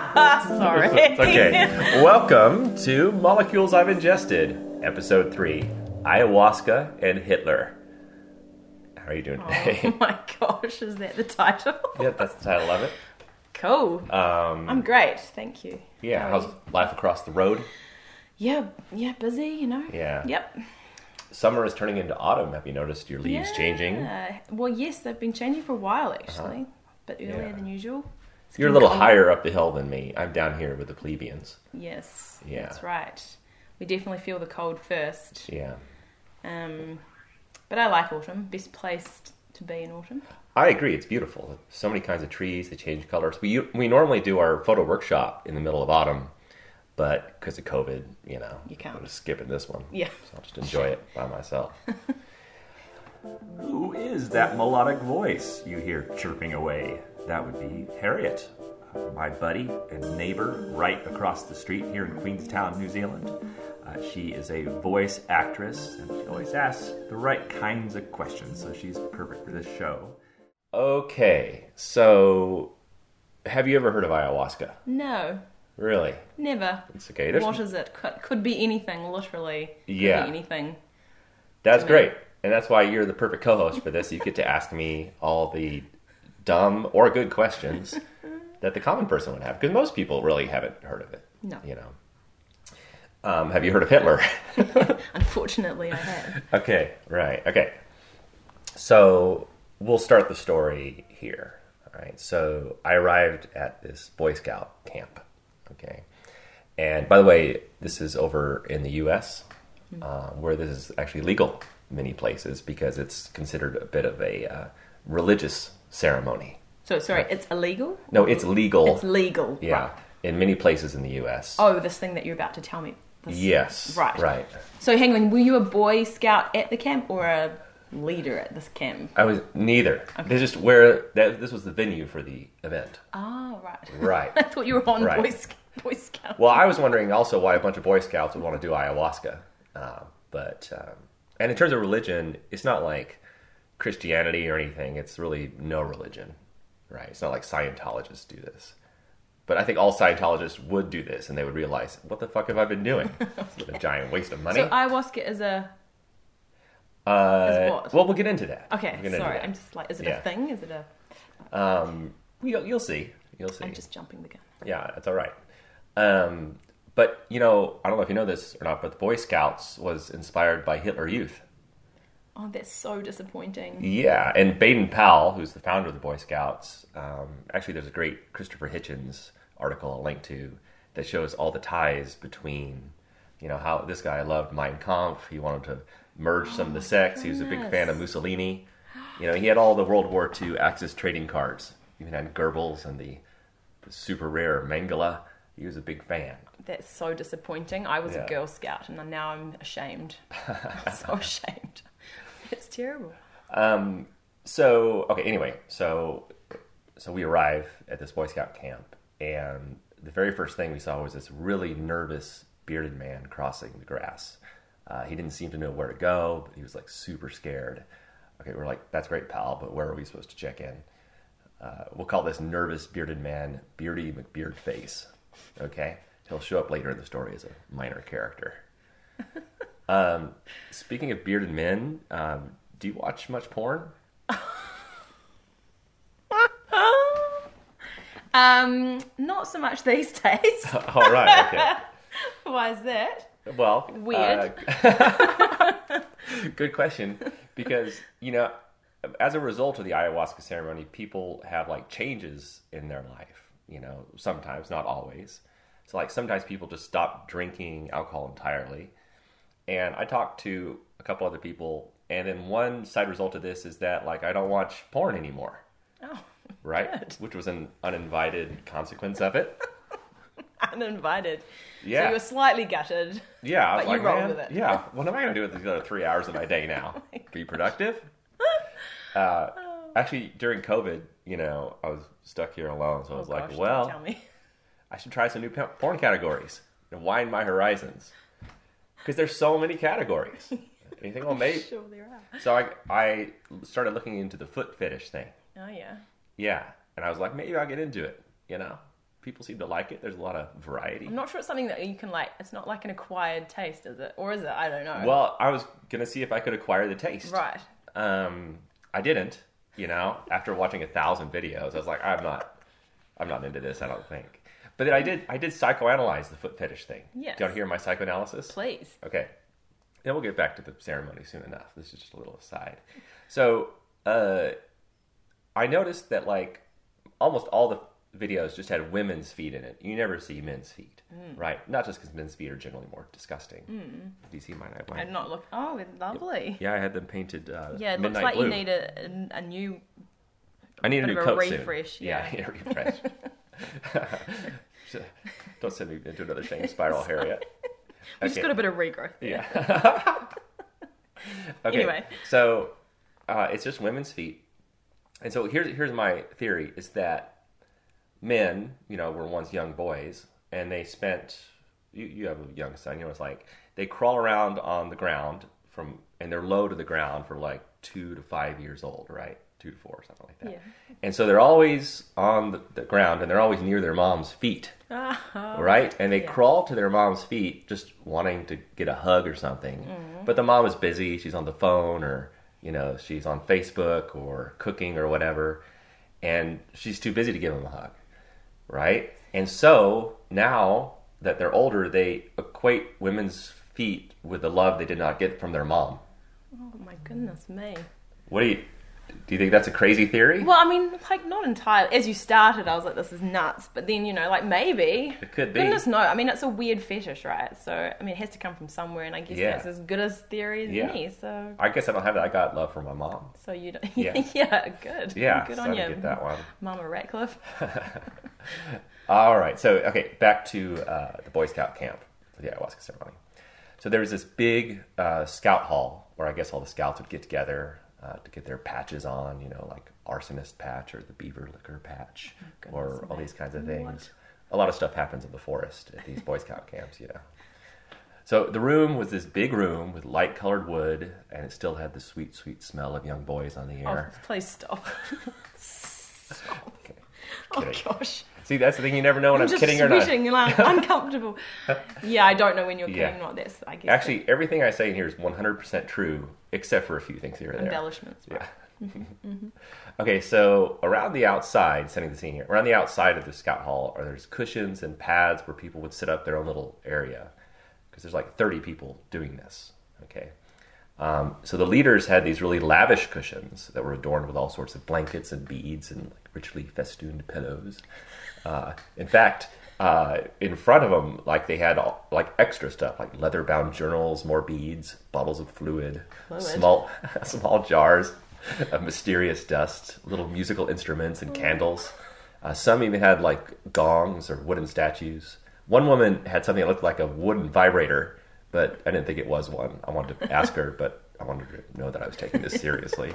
Sorry. It's okay. Welcome to Molecules I've Ingested, Episode 3 Ayahuasca and Hitler. How are you doing today? Oh my gosh, is that the title? yeah, that's the title of it. Cool. Um, I'm great, thank you. yeah, How how's you? life across the road? Yeah, yeah, busy, you know. Yeah. Yep. Summer is turning into autumn. Have you noticed your leaves Yeah. changing? Well, yes, they've been changing for a while actually, but earlier Uh-huh. Yeah. than usual. It's You're a little cold. higher up the hill than me. I'm down here with the plebeians. Yes, Yeah. that's right. We definitely feel the cold first. Yeah. Um, but I like autumn. Best place to be in autumn. I agree. It's beautiful. So many kinds of trees. They change colors. We we normally do our photo workshop in the middle of autumn, but because of COVID, you know, You can't. I'm just skipping this one. Yeah. So I'll just enjoy it by myself. Who is that melodic voice you hear chirping away? That would be Harriet, uh, my buddy and neighbor right across the street here in Queenstown, New Zealand. Uh, she is a voice actress, and she always asks the right kinds of questions, so she's perfect for this show. Okay, so have you ever heard of ayahuasca? No, Really? never. It's okay. There's, What is it? Could, could be anything, literally. Could Yeah. be anything. That's great. And that's why you're the perfect co host for this. You get to ask me all the dumb or good questions that the common person would have. Because most people really haven't heard of it. No. You know. Um, have you heard of Hitler? Unfortunately, I have. okay, right. Okay. So we'll start the story here. All right. So I arrived at this Boy Scout camp. Okay. And by the way, this is over in the U.S., uh, where this is actually legal in many places because it's considered a bit of a uh, religious ceremony. So sorry, it's illegal. No, it's legal. It's legal. yeah, Right. in many places in the U.S. Oh, this thing that you're about to tell me. This- yes. Right. Right. So hang on, were you a boy scout at the camp or a leader at this camp? I was neither. Okay. They just where that this was the venue for the event. Oh, right. Right. I thought you were on Right. boy, Sc- boy scout. Well, I was wondering also why a bunch of Boy Scouts would want to do ayahuasca. Uh, but, um, and in terms of religion, it's not like Christianity or anything. It's really no religion, right? It's not like Scientologists do this. But I think all Scientologists would do this and they would realize, what the fuck have I been doing? It's a giant waste of money. So ayahuasca is a uh, is what? Well, we'll get into that. okay. We'll Sorry, that. I'm just like, is it Yeah. a thing? Is it a? Um, you'll, you'll see. You'll see. I'm just jumping the gun. Yeah, that's all right. Um, but you know, I don't know if you know this or not, but the Boy Scouts was inspired by Hitler Youth. Oh, that's so disappointing. Yeah, and Baden Powell, who's the founder of the Boy Scouts, um, actually, there's a great Christopher Hitchens article I'll link to that shows all the ties between, you know, how this guy loved Mein Kampf. He wanted to merge some of the sects. He was a big fan of. Mussolini. You know, he had all the World War II Axis trading cards. He even had Goebbels and the, the super rare Mengele. He was a big fan. That's so disappointing. I was Yeah. a Girl Scout and now I'm ashamed. so ashamed. It's terrible. Um, so okay. Anyway, so so we arrive at this Boy Scout camp, and the very first thing we saw was this really nervous bearded man crossing the grass. Uh, he didn't seem to know where to go, but he was like super scared. Okay, we're like, that's great, pal, but where are we supposed to check in? Uh, we'll call this nervous bearded man Beardy McBeardface. Okay, he'll show up later in the story as a minor character. Um, speaking of bearded men, um, do you watch much porn? Um, not so much these days. All right, okay. Why is that? Well, Weird. uh, good question, because you know, as a result of the ayahuasca ceremony, people have like changes in their life. You know, sometimes, not always. So, like, sometimes people just stop drinking alcohol entirely. And I talked to a couple other people, and then one side result of this is that like I don't watch porn anymore. Oh, right? Good. Which was an uninvited consequence of it. uninvited. Yeah. So you were slightly gutted. Yeah, I was But you like, rolled man, with it. yeah. What am I going to do with these other three hours of my day now? Be productive? Uh, actually, during COVID, you know, I was stuck here alone, so I was Oh, like, gosh, don't well. I should try some new porn categories and widen my horizons because there's so many categories. Make. Sure, there are. So I I started looking into the foot fetish thing. Oh yeah. Yeah, and I was like, maybe I'll get into it. You know, people seem to like it. There's a lot of variety. I'm not sure it's something that you can like. It's not like an acquired taste, is it? Or is it? I don't know. Well, I was gonna see if I could acquire the taste. right. Um, I didn't. You know, after watching a thousand videos, I was like, I'm not, I'm not into this. I don't think. But then I did. I did psychoanalyze the foot fetish thing. Yes. Do you want to hear my psychoanalysis? Please. Okay. Then we'll get back to the ceremony soon enough. This is just a little aside. So, uh, I noticed that like almost all the videos just had women's feet in it. You never see men's feet, Mm. right? Not just because men's feet are generally more disgusting. Do you see mine? I mine. And not look. Oh, it's lovely. Yeah, I had them painted. Uh, Yeah, it looks like blue. you need a, a, new. I need a new a coat soon. refresh, Yeah, yeah. I need a refresh. Don't send me into another shame spiral, Harriet. We just got a bit of regrowth. there. Yeah. okay. Anyway. So uh, it's just women's feet, and so here's here's my theory: is that men, you know, were once young boys, and they spent. You, you have a young son. You know, it's like they crawl around on the ground from, and they're low to the ground for like two to five years old, right? Two to four, or something like that. Yeah. And so they're always on the, the ground, and they're always near their mom's feet right? And they Yeah. crawl to their mom's feet just wanting to get a hug or something. Mm-hmm. But the mom is busy, she's on the phone or, you know, she's on Facebook or cooking or whatever, and she's too busy to give them a hug, right? And so now that they're older, they equate women's feet with the love they did not get from their mom. Oh my goodness me. What do you do you think that's a crazy theory? Well, I mean, like not entirely. As you started, I was like, "This is nuts," but then you know, like maybe. It could be. Goodness no. I mean, it's a weird fetish, right? So I mean, it has to come from somewhere, and I guess Yeah. that's as good as theory as Yeah. any. So, I guess I don't have that. I got love from my mom. so you don't. Yeah. Yeah. good. Yeah, Good so on you, get that one. Mama Ratcliff. All right. So, okay, back to uh, the Boy Scout camp for the ayahuasca ceremony. So there was this big uh, scout hall where I guess all the scouts would get together uh, to get their patches on, you know, like arsonist patch or the beaver liquor patch goodness or all these kinds of things. What? A lot of stuff happens in the forest at these Boy Scout camps, you know. So the room was this big room with light colored wood, and it still had the sweet, sweet smell of young boys on the air. Oh, air. please stop. Okay. oh gosh. See, that's the thing. You never know when I'm I'm, just kidding or not. and I'm uncomfortable. yeah, I don't know when you're kidding Yeah. or not. This, I guess Actually, everything I say in here is 100% true, except for a few things here and there. embellishments. Right? Yeah. okay, so around the outside, setting the scene here, around the outside of the scout hall, are there's cushions and pads where people would set up their own little area because there's like 30 people doing this. Okay. Um, so the leaders had these really lavish cushions that were adorned with all sorts of blankets and beads and richly festooned pillows. Uh, in fact, uh, in front of them, like they had all, like extra stuff, like leather-bound journals, more beads, bottles of fluid, Fluid. small small jars of mysterious dust, little musical instruments and candles. Uh, some even had like gongs or wooden statues. One woman had something that looked like a wooden vibrator, but I didn't think it was one. I wanted to ask her, but I wanted to know that I was taking this seriously.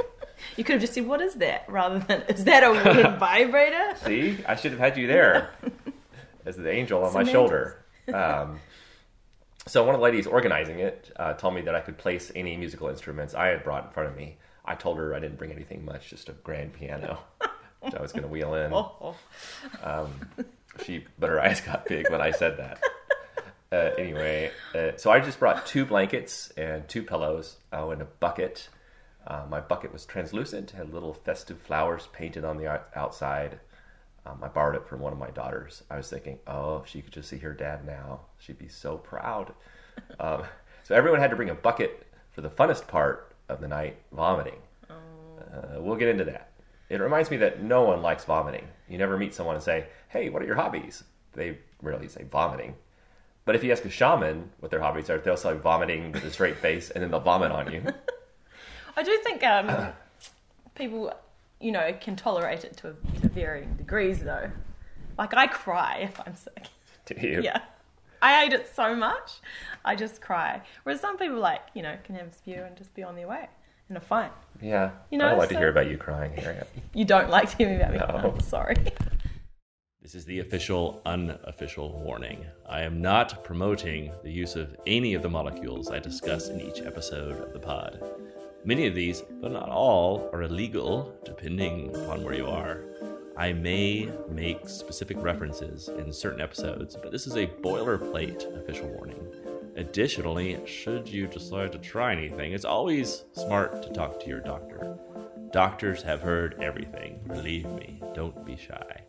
You could have just said, "What is that?" rather than, "Is that a weird vibrator?" See, I should have had you there as the angel on my shoulder. Um, so one of the ladies organizing it uh, told me that I could place any musical instruments I had brought in front of me. I told her I didn't bring anything much, just a grand piano, which I was going to wheel in. Oh, oh. She, but her eyes got big when I said that. Uh, anyway, uh, so I just brought two blankets and two pillows, oh, and a bucket. Uh, my bucket was translucent, had little festive flowers painted on the outside. Um, I borrowed it from one of my daughters. I was thinking, oh, if she could just see her dad now, she'd be so proud. um, so everyone had to bring a bucket for the funnest part of the night, vomiting. Uh, we'll get into that. It reminds me that no one likes vomiting. You never meet someone and say, "Hey, what are your hobbies?" They rarely say vomiting. But if you ask a shaman what their hobbies are, they'll say vomiting with a straight face, and then they'll vomit on you. I do think um, people, you know, can tolerate it to, to varying degrees, though. Like I cry if I'm sick. to you. Yeah, I hate it so much, I just cry. Whereas some people, like you know, can have a spew and just be on their way and are fine. Yeah. You know, I don't like to hear about you crying, Harriet. You don't like to hear me about me. No. I'm sorry. This is the official, unofficial warning. I am not promoting the use of any of the molecules I discuss in each episode of the pod. Many of these, but not all, are illegal, depending upon where you are. I may make specific references in certain episodes, but this is a boilerplate official warning. Additionally, should you decide to try anything, it's always smart to talk to your doctor. Doctors have heard everything, believe me, don't be shy.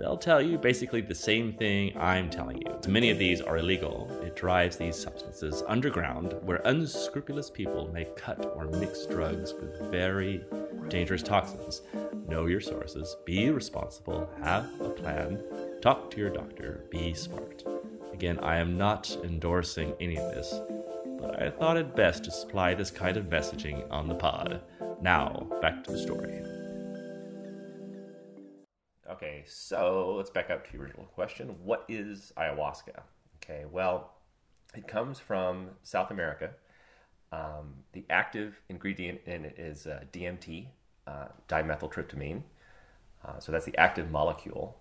They'll tell you basically the same thing I'm telling you. Many of these are illegal. It drives these substances underground where unscrupulous people may cut or mix drugs with very dangerous toxins. Know your sources, be responsible, have a plan, talk to your doctor, be smart. Again, I am not endorsing any of this, but I thought it best to supply this kind of messaging on the pod. Now, back to the story. Okay, so let's back up to the original question. What is ayahuasca? Okay, well, it comes from South America. Um, the active ingredient in it is uh, DMT, uh, dimethyltryptamine. Uh, so that's the active molecule.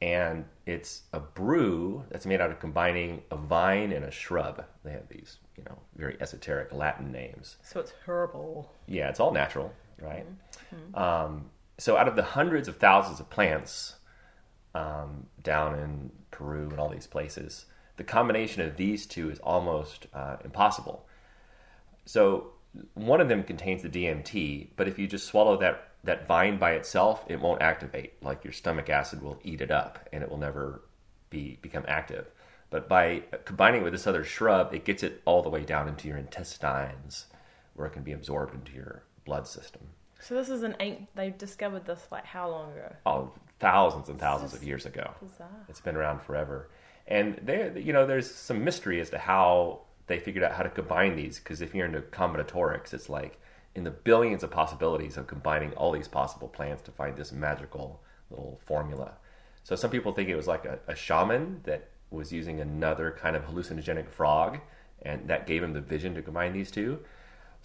And it's a brew that's made out of combining a vine and a shrub. They have these, you know, very esoteric Latin names. So it's herbal. Yeah, it's all natural, right? Um, so out of the hundreds of thousands of plants um, down in Peru and all these places, the combination of these two is almost uh, impossible. So one of them contains the DMT, but if you just swallow that that vine by itself, it won't activate. Like your stomach acid will eat it up, and it will never be become active. But by combining it with this other shrub, it gets it all the way down into your intestines, where it can be absorbed into your blood system. So this is an ain't they discovered this like how long ago? Oh, thousands and thousands of years ago. Bizarre. It's been around forever, and there, you know, there's some mystery as to how they figured out how to combine these. Because if you're into combinatorics, it's like in the billions of possibilities of combining all these possible plants to find this magical little formula. So some people think it was like a, a shaman that was using another kind of hallucinogenic frog, and that gave him the vision to combine these two.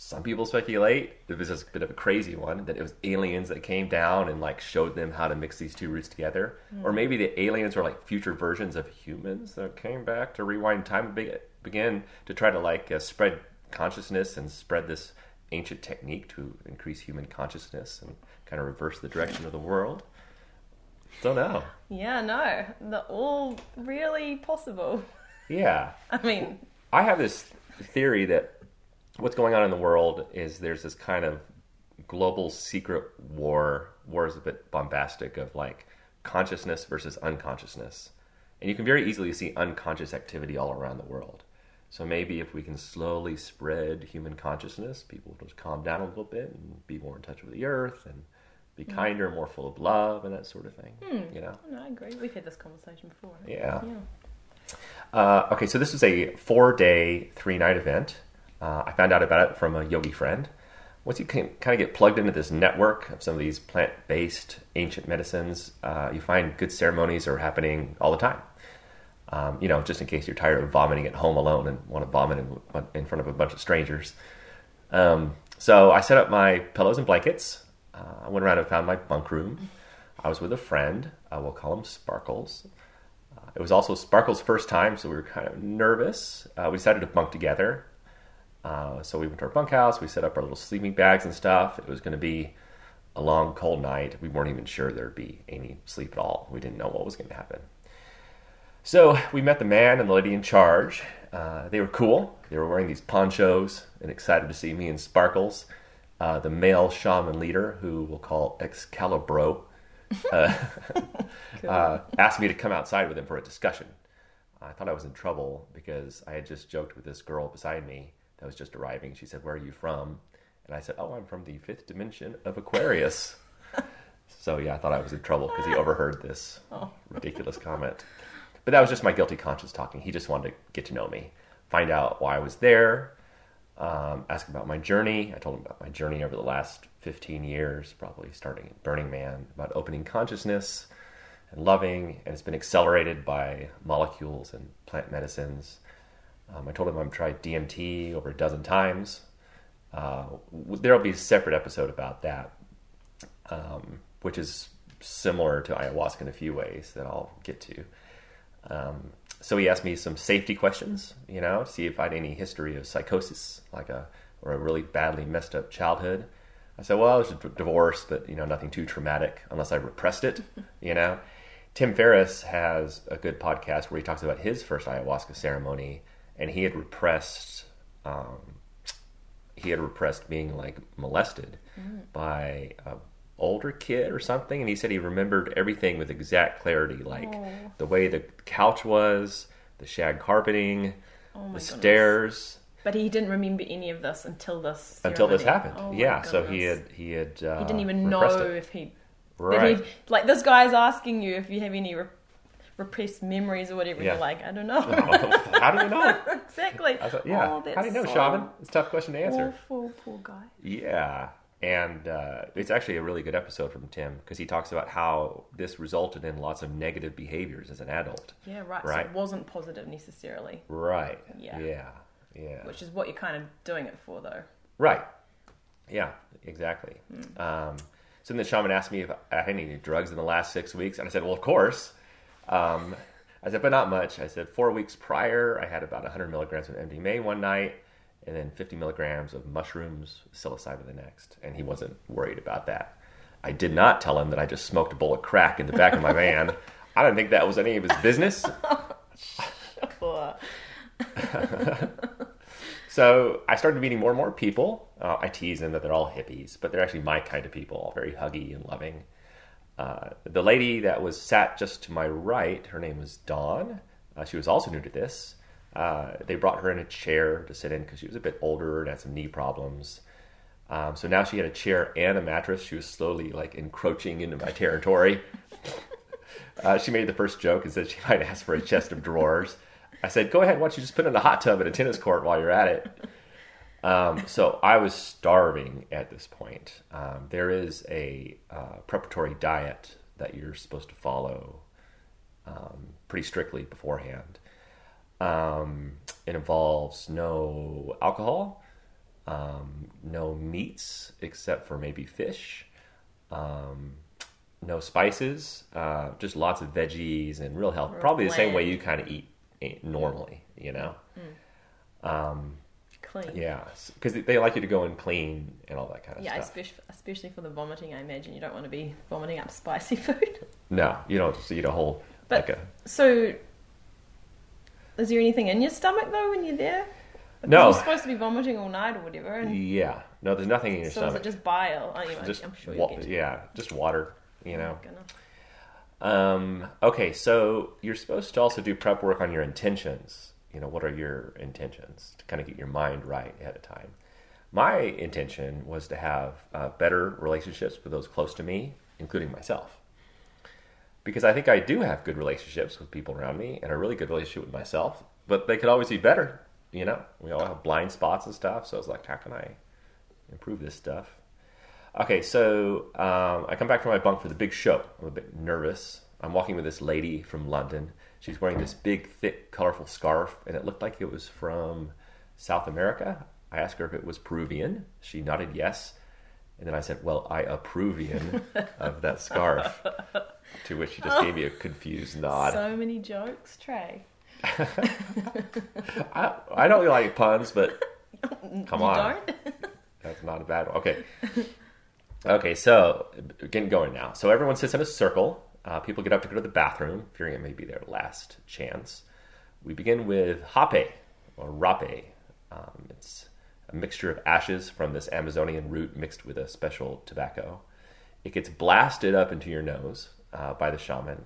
Some people speculate this is a bit of a crazy one that it was aliens that came down and like showed them how to mix these two roots together, or maybe the aliens were like future versions of humans that came back to rewind time and be- begin to try to like uh, spread consciousness and spread this ancient technique to increase human consciousness and kind of reverse the direction of the world. Don't know. Yeah, no, they're all really possible. Yeah. I mean, I have this theory that what's going on in the world is there's this kind of global secret war. War is a bit bombastic of like consciousness versus unconsciousness. And you can very easily see unconscious activity all around the world. So maybe if we can slowly spread human consciousness, people will just calm down a little bit and be more in touch with the earth and be kinder, more full of love and that sort of thing. You know? no, I agree. We've had this conversation before. Yeah. Yeah. Uh, okay, so this was a four day, three night event. Uh, I found out about it from a yogi friend. Once you can kind of get plugged into this network of some of these plant based ancient medicines, uh, you find good ceremonies are happening all the time. Um, you know, just in case you're tired of vomiting at home alone and want to vomit in, in front of a bunch of strangers. Um, so I set up my pillows and blankets. Uh, I went around and found my bunk room. I was with a friend. Uh, we'll call him Sparkles. Uh, it was also Sparkles' first time, so we were kind of nervous. Uh, we decided to bunk together. Uh, so we went to our bunkhouse. We set up our little sleeping bags and stuff. It was going to be a long, cold night. We weren't even sure there'd be any sleep at all. We didn't know what was going to happen. So we met the man and the lady in charge. Uh, they were cool. They were wearing these ponchos and excited to see me and Sparkles, uh, the male shaman leader, who we'll call Excalibro, uh, uh, asked me to come outside with him for a discussion. I thought I was in trouble because I had just joked with this girl beside me that was just arriving. She said, Where are you from? And I said, Oh, I'm from the fifth dimension of Aquarius. so, yeah, I thought I was in trouble because he overheard this ridiculous comment. But that was just my guilty conscience talking. He just wanted to get to know me, find out why I was there, um, ask about my journey. I told him about my journey over the last 15 years, probably starting at Burning Man, about opening consciousness and loving, and it's been accelerated by molecules and plant medicines. Um, I told him I've tried DMT over a dozen times. Uh, there'll be a separate episode about that, um, which is similar to ayahuasca in a few ways that I'll get to. Um, so he asked me some safety questions, you know, to see if I had any history of psychosis, like a or a really badly messed up childhood. I said, well, it was a d- divorce, but you know, nothing too traumatic unless I repressed it, you know. Tim Ferriss has a good podcast where he talks about his first ayahuasca ceremony, and he had repressed, um, he had repressed being like molested by a older kid or something, and he said he remembered everything with exact clarity, like the way the couch was, the shag carpeting, Oh the goodness. stairs But he didn't remember any of this until this. until this happened. Oh yeah, so he had he had uh, He didn't even know it. if he. right. like this guy's asking you if you have any re- repressed memories or whatever. Yeah. You're like, I don't know. How do you know? exactly. I thought, yeah. Oh, How do you know, so Shaman? It's a tough question to answer. Awful, poor guy. Yeah, and uh, it's actually a really good episode from Tim because he talks about how this resulted in lots of negative behaviors as an adult. Yeah, right. So Right. it wasn't positive necessarily, Right. Yeah. Yeah. Yeah. which is what you're kind of doing it for, though. Right. Yeah, exactly. Hmm. Um, so then the shaman asked me if I had any drugs in the last six weeks, and I said, "Well, of course." Um, I said, "But not much." I said, four weeks prior, I had about 100 milligrams of MDMA one night, and then 50 milligrams of mushrooms, psilocybin the next, and he wasn't worried about that. I did not tell him that I just smoked a bowl of crack in the back of my van. I didn't think that was any of his business. So I started meeting more and more people. Uh, I tease them that they're all hippies, but they're actually my kind of people, all very huggy and loving. Uh, the lady that was sat just to my right, her name was Dawn. Uh, she was also new to this. Uh, they brought her in a chair to sit in because she was a bit older and had some knee problems. Um, so now she had a chair and a mattress. She was slowly like encroaching into my territory. Uh, she made the first joke and said she might ask for a chest of drawers. I said, "Go ahead. Why don't you just put in a hot tub at a tennis court while you're at it?" Um, so I was starving at this point. Um, there is a uh, preparatory diet that you're supposed to follow um, pretty strictly beforehand. Um, it involves no alcohol, um, no meats except for maybe fish, um, no spices, uh, just lots of veggies and real health. Real Probably the same way you kind of eat, eat normally, you know. Um, clean. yeah, because they like you to go and clean and all that kind of Yeah, stuff. Yeah, especially for the vomiting, I imagine you don't want to be vomiting up spicy food. No, you don't just eat a whole But- like a So, is there anything in your stomach though when you're there? No. You're supposed to be vomiting all night or whatever. And yeah. No, there's nothing in your stomach. so is it just bile? Anyway, just I'm sure wa- you get. yeah, just water. You know. Gonna- Um, okay, so you're supposed to also do prep work on your intentions. You know, what are your intentions to kind of get your mind right ahead of time? My intention was to have uh, better relationships with those close to me, including myself. Because I think I do have good relationships with people around me and a really good relationship with myself, but they could always be better. You know, we all have blind spots and stuff. So I was like, how can I improve this stuff? Okay, so um, I come back from my bunk for the big show. I'm a bit nervous. I'm walking with this lady from London. She's wearing this big, thick, colorful scarf, and it looked like it was from South America. I asked her if it was Peruvian. She nodded yes. And then I said, Well, I approvian of that scarf. To which she just gave me a confused nod. So many jokes, Trey. I, I don't like puns, but come you on. That's not a bad one. Okay. Okay, so getting going now. So everyone sits in a circle. Uh, people get up to go to the bathroom, fearing it may be their last chance. We begin with hape or rape. Um, it's a mixture of ashes from this Amazonian root mixed with a special tobacco. It gets blasted up into your nose uh, by the shaman.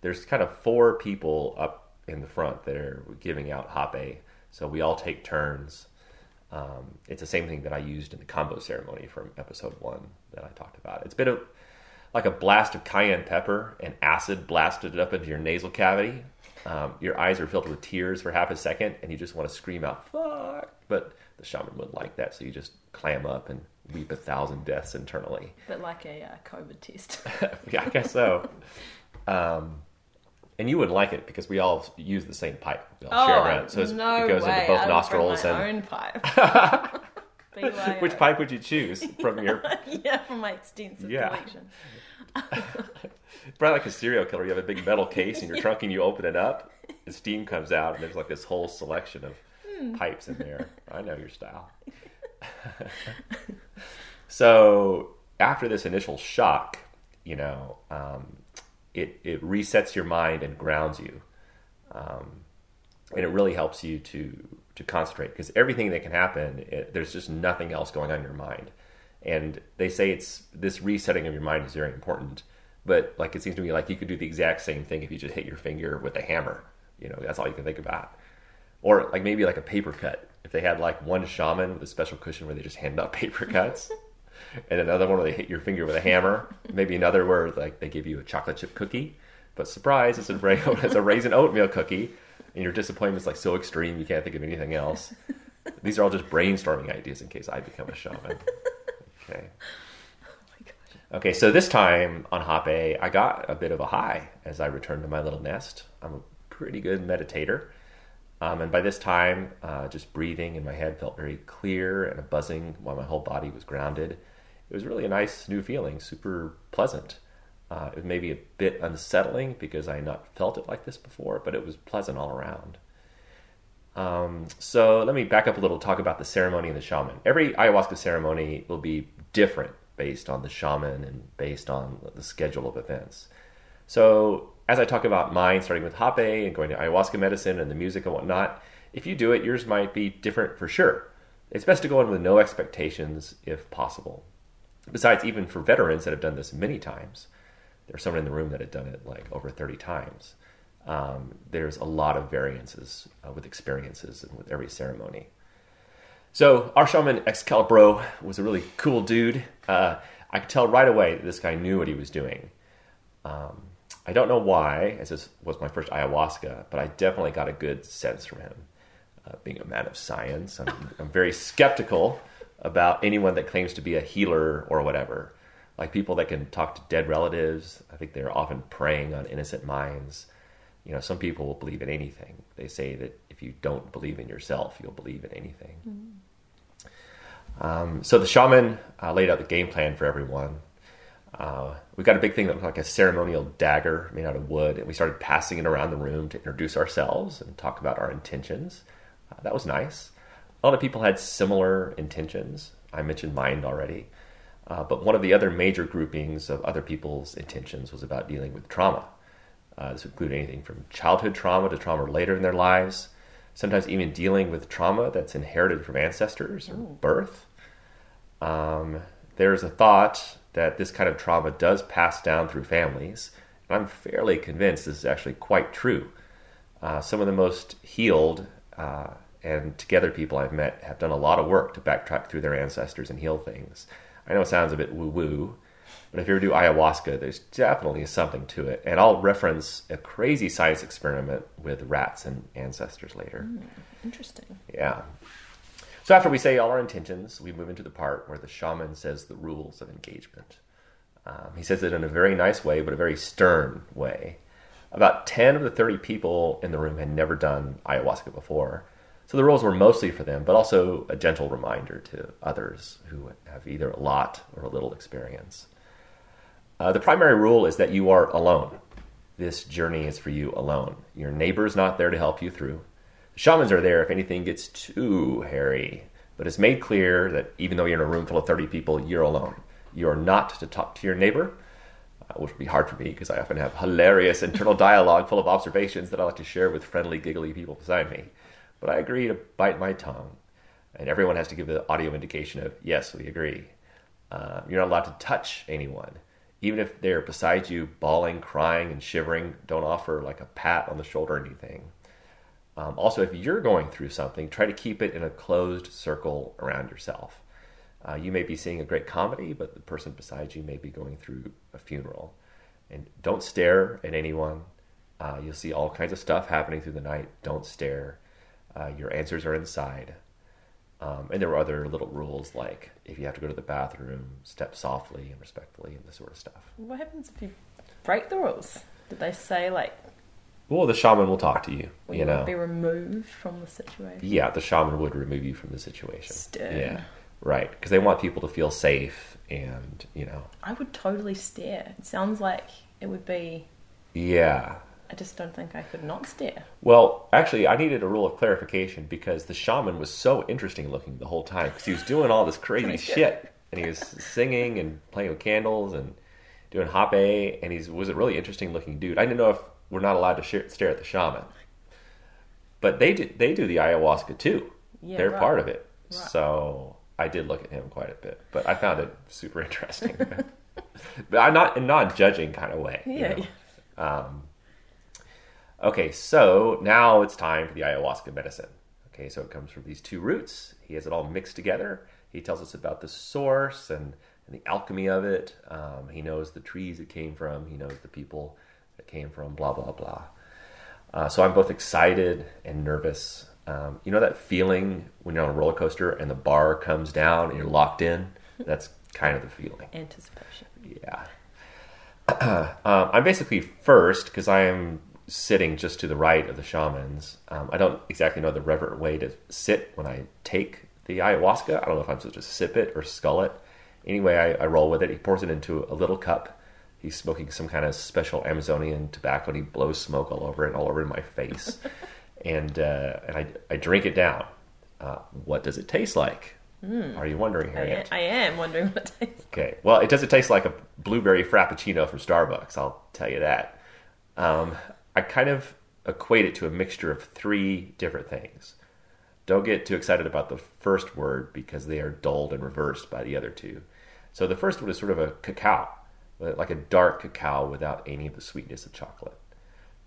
There's kind of four people up in the front that are giving out hape, so we all take turns. Um, it's the same thing that I used in the Kambo ceremony from episode one that I talked about. It's been of like a blast of cayenne pepper and acid blasted up into your nasal cavity. Um, your eyes are filled with tears for half a second, and you just want to scream out "fuck!" But the shaman wouldn't like that, so you just clam up and weep a thousand deaths internally. But like a uh, COVID test. yeah, I guess so. Um, and you wouldn't like it because we all use the same pipe. We all share oh, around. So no it goes way. into both I nostrils. my And own pipe. Which pipe would you choose from your? yeah, from my extensive Yeah. collection. Probably like a serial killer. You have a big metal case in your trunk, and you open it up, and steam comes out, and there's like this whole selection of Hmm. pipes in there. I know your style. So after this initial shock, you know, um, it it resets your mind and grounds you, um, and it really helps you to to concentrate because everything that can happen, it, there's just nothing else going on in your mind. And they say it's this resetting of your mind is very important. But like it seems to me like you could do the exact same thing if you just hit your finger with a hammer. You know, that's all you can think about. Or like maybe like a paper cut. If they had like one shaman with a special cushion where they just hand out paper cuts, and another one where they hit your finger with a hammer. Maybe another where like they give you a chocolate chip cookie, but surprise, it's a, it's a raisin oatmeal cookie, and your disappointment's like so extreme you can't think of anything else. These are all just brainstorming ideas in case I become a shaman. Okay. Okay, so this time on hape, I got a bit of a high as I returned to my little nest. I'm a pretty good meditator. Um, and by this time, uh, just breathing in my head felt very clear and a buzzing while my whole body was grounded. It was really a nice new feeling, super pleasant. Uh, it was maybe a bit unsettling because I had not felt it like this before, but it was pleasant all around. Um, so let me back up a little, talk about the ceremony and the shaman. Every ayahuasca ceremony will be different based on the shaman and based on the schedule of events. So as I talk about mine, starting with Hape and going to ayahuasca medicine and the music and whatnot, if you do it, yours might be different for sure. It's best to go in with no expectations if possible. Besides, even for veterans that have done this many times, there's someone in the room that had done it like over 30 times. Um, there's a lot of variances uh, with experiences and with every ceremony. So our shaman Excalibro was a really cool dude. Uh, I could tell right away that this guy knew what he was doing. Um, I don't know why, as this was my first ayahuasca, but I definitely got a good sense from him. Uh, being a man of science, I'm, I'm very skeptical about anyone that claims to be a healer or whatever. Like people that can talk to dead relatives, I think they're often preying on innocent minds. You know, some people will believe in anything. They say that if you don't believe in yourself, you'll believe in anything. Mm. Um, so the shaman uh, laid out the game plan for everyone. Uh, we got a big thing that looked like a ceremonial dagger made out of wood, and we started passing it around the room to introduce ourselves and talk about our intentions. Uh, that was nice. A lot of people had similar intentions. I mentioned mine already. Uh, but one of the other major groupings of other people's intentions was about dealing with trauma. Uh, this would include anything from childhood trauma to trauma later in their lives, sometimes even dealing with trauma that's inherited from ancestors or Ooh. birth. Um, there's a thought that this kind of trauma does pass down through families. And I'm fairly convinced this is actually quite true. Uh, some of the most healed uh, and together people I've met have done a lot of work to backtrack through their ancestors and heal things. I know it sounds a bit woo woo, but if you ever do ayahuasca, there's definitely something to it. And I'll reference a crazy science experiment with rats and ancestors later. Mm, interesting. Yeah. So after we say all our intentions, we move into the part where the shaman says the rules of engagement. Um, he says it in a very nice way, but a very stern way. About 10 of the 30 people in the room had never done ayahuasca before. So the rules were mostly for them, but also a gentle reminder to others who have either a lot or a little experience. Uh, the primary rule is that you are alone. This journey is for you alone. Your neighbor is not there to help you through. The shamans are there if anything gets too hairy, but it's made clear that even though you're in a room full of 30 people, you're alone. You're not to talk to your neighbor, uh, which would be hard for me because I often have hilarious internal dialogue full of observations that I like to share with friendly, giggly people beside me. But I agree to bite my tongue, and everyone has to give the audio indication of, yes, we agree. Uh, you're not allowed to touch anyone. Even if they're beside you, bawling, crying, and shivering, don't offer like a pat on the shoulder or anything. Um, also, if you're going through something, try to keep it in a closed circle around yourself. Uh, you may be seeing a great comedy, but the person beside you may be going through a funeral. And don't stare at anyone. Uh, you'll see all kinds of stuff happening through the night. Don't stare. Uh, your answers are inside. Um, and there were other little rules like if you have to go to the bathroom, step softly and respectfully, and this sort of stuff. What happens if you break the rules? Did they say like well, the shaman will talk to you. Will you, know, be removed from the situation. Yeah, the shaman would remove you from the situation. Stern. Yeah, right. Because they want people to feel safe, and you know. I would totally stare. It sounds like it would be. Yeah. I just don't think I could not stare. Well, actually, I needed a rule of clarification because the shaman was so interesting looking the whole time because he was doing all this crazy shit and he was singing and playing with candles and doing hape, and he was a really interesting looking dude. I didn't know if we're not allowed to share, stare at the shaman, but they do, they do the ayahuasca too. Yeah, They're right. part of it. Right. So I did look at him quite a bit, but I found it super interesting. but I'm not in non judging kind of way. you Yeah, know? yeah. Um, okay, so now it's time for the ayahuasca medicine. Okay, so it comes from these two roots. He has it all mixed together. He tells us about the source and, and the alchemy of it. Um, he knows the trees it came from. He knows the people it came from. Blah blah blah. Uh, so I'm both excited and nervous. Um, you know that feeling when you're on a roller coaster and the bar comes down and you're locked in. That's kind of the feeling. Anticipation. Yeah. um, I'm basically first because I am sitting just to the right of the shamans. Um, I don't exactly know the reverent way to sit when I take the ayahuasca. I don't know if I'm supposed to sip it or skull it. Anyway, I, I roll with it. He pours it into a little cup. He's smoking some kind of special Amazonian tobacco, and he blows smoke all over it, and all over my face. and uh, and I, I drink it down. Uh, what does it taste like? Are you wondering, I, Harriet? I am wondering what it tastes. Okay. Well, it doesn't taste like a blueberry frappuccino from Starbucks. I'll tell you that. Um, I kind of equate it to a mixture of three different things. Don't get too excited about the first word because they are dulled and reversed by the other two. So the first one is sort of a cacao, uh, like a dark cacao without any of the sweetness of chocolate.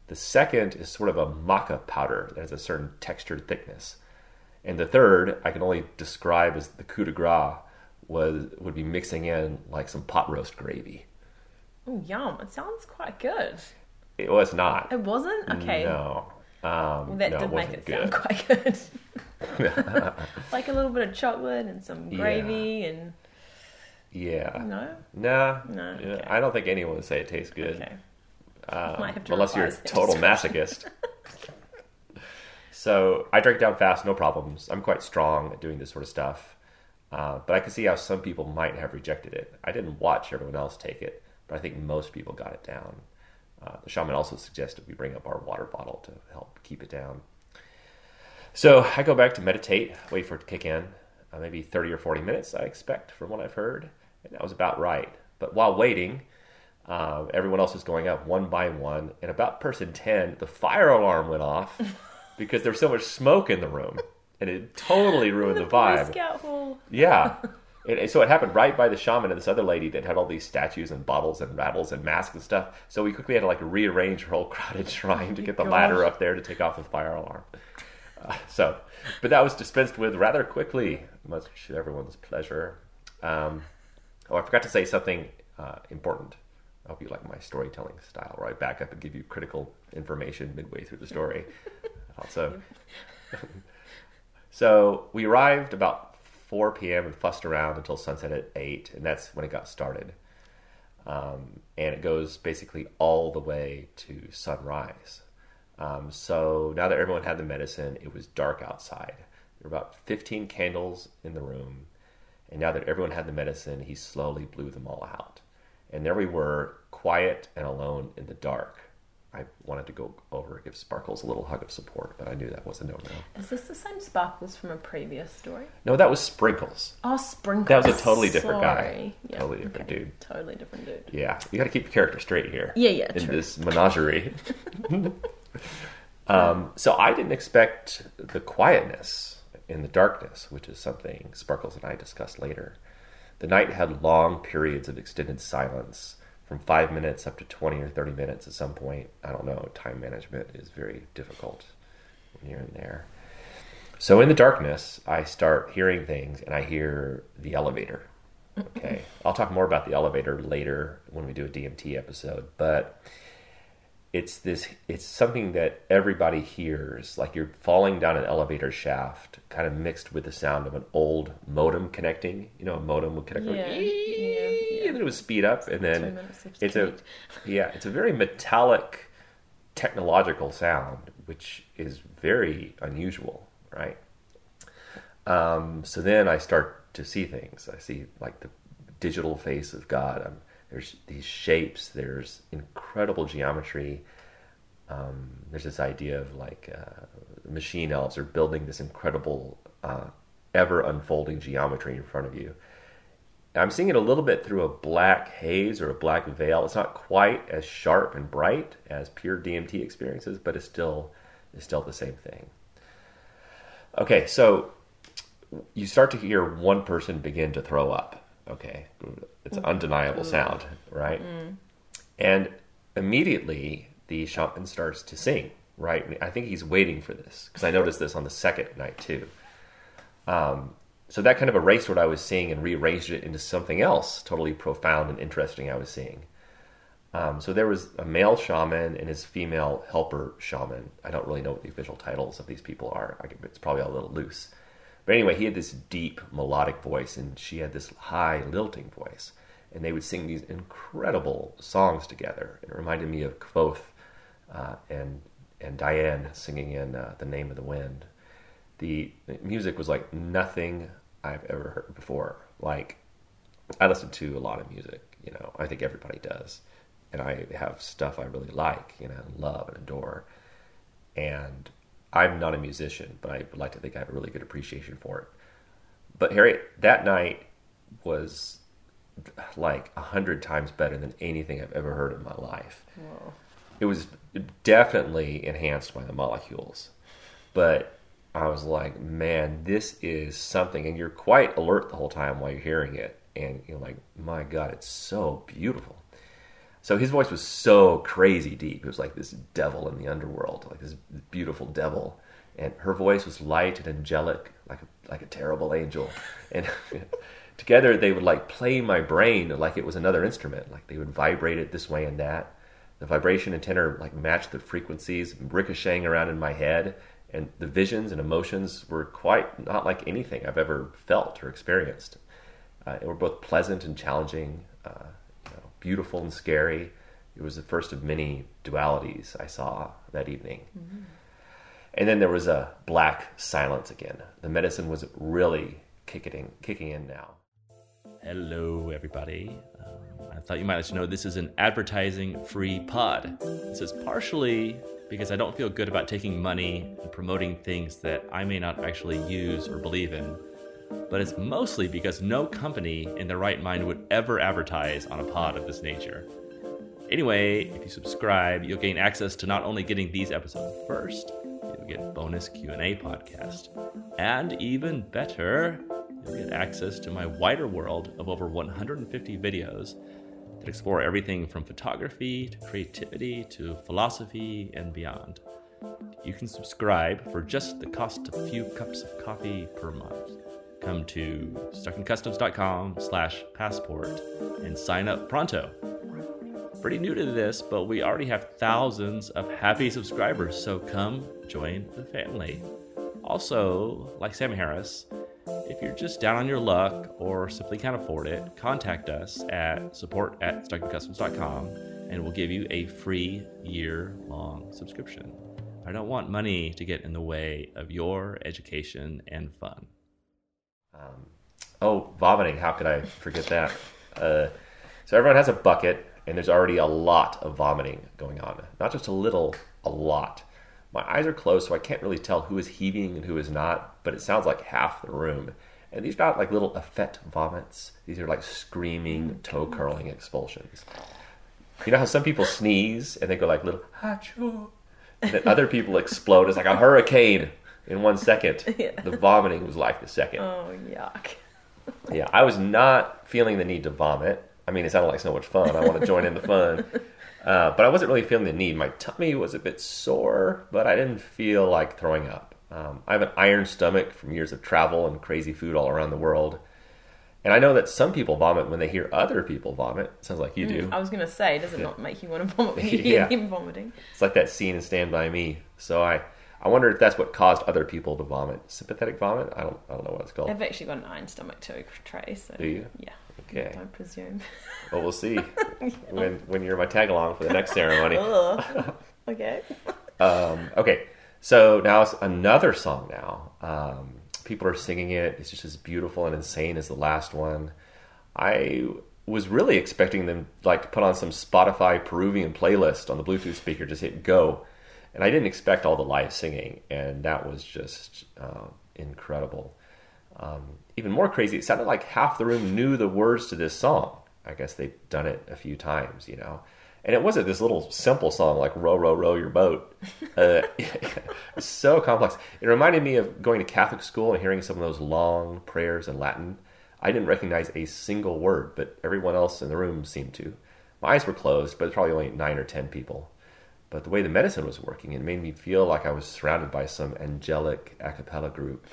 The second is sort of a maca powder that has a certain textured thickness. And the third, I can only describe as the coup de grace, was would be mixing in like some pot roast gravy. Oh, yum. It sounds quite good. It was not. It wasn't? Okay. No. Um, Well, that no, did make it good. sound quite good. like a little bit of chocolate and some gravy and yeah. no. Nah. No, okay. I don't think anyone would say it tastes good. Okay. um, Might have to unless you're a total masochist. so I drank down fast, no problems. I'm quite strong at doing this sort of stuff, uh, but I can see how some people might have rejected it. I didn't watch everyone else take it, but I think most people got it down. Uh, the shaman also suggested we bring up our water bottle to help keep it down. So I go back to meditate, wait for it to kick in. Uh, maybe 30 or 40 minutes, I expect, from what I've heard. And that was about right. But while waiting, uh, everyone else was going up one by one. And about person 10, the fire alarm went off because there was so much smoke in the room. And it totally ruined the Boy vibe. Yeah. And so it happened right by the shaman and this other lady that had all these statues and bottles and rattles and masks and stuff. So we quickly had to like rearrange her whole crowded shrine to get the ladder up there to take off the fire alarm. Uh, so, but that was dispensed with rather quickly, much to everyone's pleasure. Um, oh, I forgot to say something uh, important. I hope you like my storytelling style, where I back up and give you critical information midway through the story. also, so we arrived about 4 p.m. and fussed around until sunset at 8, and that's when it got started. Um, and it goes basically all the way to sunrise. Um, so now that everyone had the medicine, it was dark outside. There were about 15 candles in the room. And now that everyone had the medicine, he slowly blew them all out. And there we were, quiet and alone in the dark. I wanted to go over and give Sparkles a little hug of support, but I knew that was a no no. Is this the same Sparkles from a previous story? No, that was Sprinkles. Oh, Sprinkles. That was a totally different guy. Yeah, Totally different dude. Totally different dude. Yeah, you got to keep the character straight here. Yeah, yeah, In true. this menagerie. um, so I didn't expect the quietness in the darkness, which is something Sparkles and I discussed later. The night had long periods of extended silence, from five minutes up to 20 or 30 minutes at some point. I don't know. Time management is very difficult when you're in there. So in the darkness, I start hearing things, and I hear the elevator. Okay, I'll talk more about the elevator later when we do a DMT episode, but it's this it's something that everybody hears like you're falling down an elevator shaft kind of mixed with the sound of an old modem connecting you know a modem would connect like, Yeah, yeah, yeah. and then it would speed up and then it's a yeah it's a very metallic technological sound which is very unusual right um, so then I start to see things. I see like the digital face of God. Um there's these shapes. There's incredible geometry. Um, there's this idea of like uh, machine elves are building this incredible, uh, ever unfolding geometry in front of you. I'm seeing it a little bit through a black haze or a black veil. It's not quite as sharp and bright as pure DMT experiences, but it's still it's still the same thing. Okay, so you start to hear one person begin to throw up. Okay, it's an undeniable sound, right? And immediately the shaman starts to sing. Right, I think he's waiting for this because I noticed this on the second night too. Um, so that kind of erased what I was seeing and rearranged it into something else totally profound and interesting I was seeing. Um, so there was a male shaman and his female helper shaman. I don't really know what the official titles of these people are. I, it's probably a little loose. But anyway, he had this deep melodic voice, and she had this high lilting voice. And they would sing these incredible songs together. It reminded me of Kvothe uh, and and Diane singing in uh, "The Name of the Wind." The music was like nothing I've ever heard before. Like I listen to a lot of music, you know. I think everybody does, and I have stuff I really like, you know, love and adore. And I'm not a musician, but I would like to think I have a really good appreciation for it. But Harry, that night was like a hundred times better than anything I've ever heard in my life. Whoa. It was definitely enhanced by the molecules, but I was like, man, this is something, and you're quite alert the whole time while you're hearing it, and you're like, my God, it's so beautiful. So his voice was so crazy deep. It was like this devil in the underworld, like this beautiful devil. And her voice was light and angelic, like a, like a terrible angel. And together they would like play my brain like it was another instrument. Like they would vibrate it this way and that. The vibration and tenor like matched the frequencies ricocheting around in my head. And the visions and emotions were quite not like anything I've ever felt or experienced. Uh, they were both pleasant and challenging. Uh, beautiful and scary. It was the first of many dualities I saw that evening. Mm-hmm. And then there was a black silence again. The medicine was really kicking, kicking in now. Hello, everybody. Um, I thought you might let you know this is an advertising free pod. This is partially because I don't feel good about taking money and promoting things that I may not actually use or believe in but it's mostly because no company in their right mind would ever advertise on a pod of this nature. Anyway, if you subscribe, you'll gain access to not only getting these episodes first, you'll get bonus Q&A podcast, and even better, get access to my wider world of over 150 videos that explore everything from photography to creativity to philosophy and beyond. You can subscribe for just the cost of a few cups of coffee per month come to stuckincustoms.com slash passport and sign up pronto. Pretty new to this, but we already have thousands of happy subscribers, so come join the family. Also, like Sam Harris, if you're just down on your luck or simply can't afford it, contact us at support at stuckincustoms.com and we'll give you a free year long subscription. I don't want money to get in the way of your education and fun. Um, oh, vomiting. How could I forget that? Uh, so everyone has a bucket, and there's already a lot of vomiting going on. Not just a little, a lot. My eyes are closed, so I can't really tell who is heaving and who is not, but it sounds like half the room. And these are not like little effete vomits. These are like screaming, toe curling expulsions. You know how some people sneeze and they go like little achoo, and then other people explode. It's like a hurricane in one second. yeah. The vomiting was like the second. Oh, yuck. yeah, I was not feeling the need to vomit. I mean, it sounded like so much fun. I want to join in the fun. Uh, but I wasn't really feeling the need. My tummy was a bit sore, but I didn't feel like throwing up. Um, I have an iron stomach from years of travel and crazy food all around the world. And I know that some people vomit when they hear other people vomit. Sounds like you do. I was going to say, does it yeah. not make you want to vomit when you hear yeah. him vomiting? It's like that scene in Stand By Me. So I, I wonder if that's what caused other people to vomit. Sympathetic vomit? I don't, I don't know what it's called. I've actually got an iron stomach too, Trey. So do you? Yeah. Okay. I presume. Well, we'll see yeah. when when you're my tag along for the next ceremony. okay. um, okay. So now it's another song. Now um, people are singing it. It's just as beautiful and insane as the last one. I was really expecting them like to put on some Spotify Peruvian playlist on the Bluetooth speaker, just hit go and I didn't expect all the live singing, and that was just uh, incredible. Um, even more crazy, it sounded like half the room knew the words to this song. I guess they've done it a few times, you know. And it wasn't this little simple song like "Row, row, row your boat." Uh, so complex. It reminded me of going to Catholic school and hearing some of those long prayers in Latin. I didn't recognize a single word, but everyone else in the room seemed to. My eyes were closed, but probably only nine or ten people. But the way the medicine was working, it made me feel like I was surrounded by some angelic a cappella group.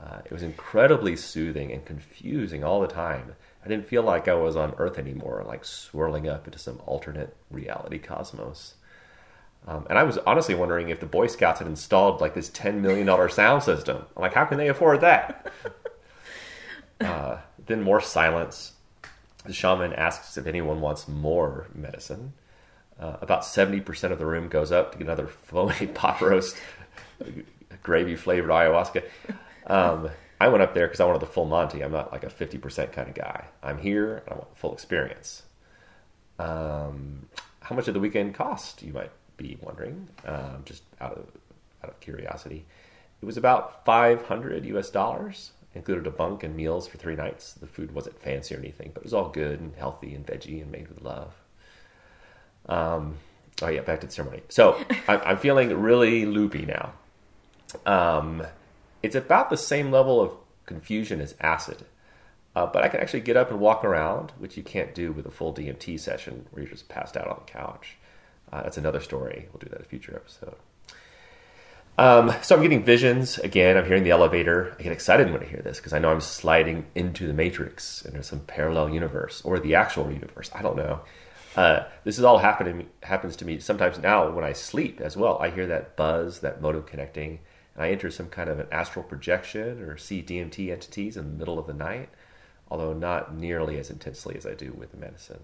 Uh, it was incredibly soothing and confusing all the time. I didn't feel like I was on Earth anymore, like swirling up into some alternate reality cosmos. Um, and I was honestly wondering if the Boy Scouts had installed like this $10 million sound system. I'm like, how can they afford that? uh, then more silence. The shaman asks if anyone wants more medicine. Uh, about 70% of the room goes up to get another phony pot roast, gravy flavored ayahuasca. Um, I went up there because I wanted the full Monty. I'm not like a 50% kind of guy. I'm here and I want the full experience. Um, how much did the weekend cost? You might be wondering, um, just out of out of curiosity. It was about 500 US dollars, included a bunk and meals for three nights. The food wasn't fancy or anything, but it was all good and healthy and veggie and made with love. Um, oh yeah, back to the ceremony. So I'm, I'm feeling really loopy now. Um, it's about the same level of confusion as acid. Uh, but I can actually get up and walk around, which you can't do with a full DMT session where you're just passed out on the couch. Uh, that's another story. We'll do that in a future episode. Um, so I'm getting visions again. I'm hearing the elevator. I get excited when I hear this because I know I'm sliding into the matrix and there's some parallel universe or the actual universe. I don't know. Uh, this is all happening happens to me sometimes now when I sleep as well. I hear that buzz, that of connecting and I enter some kind of an astral projection or see DMT entities in the middle of the night, although not nearly as intensely as I do with the medicine.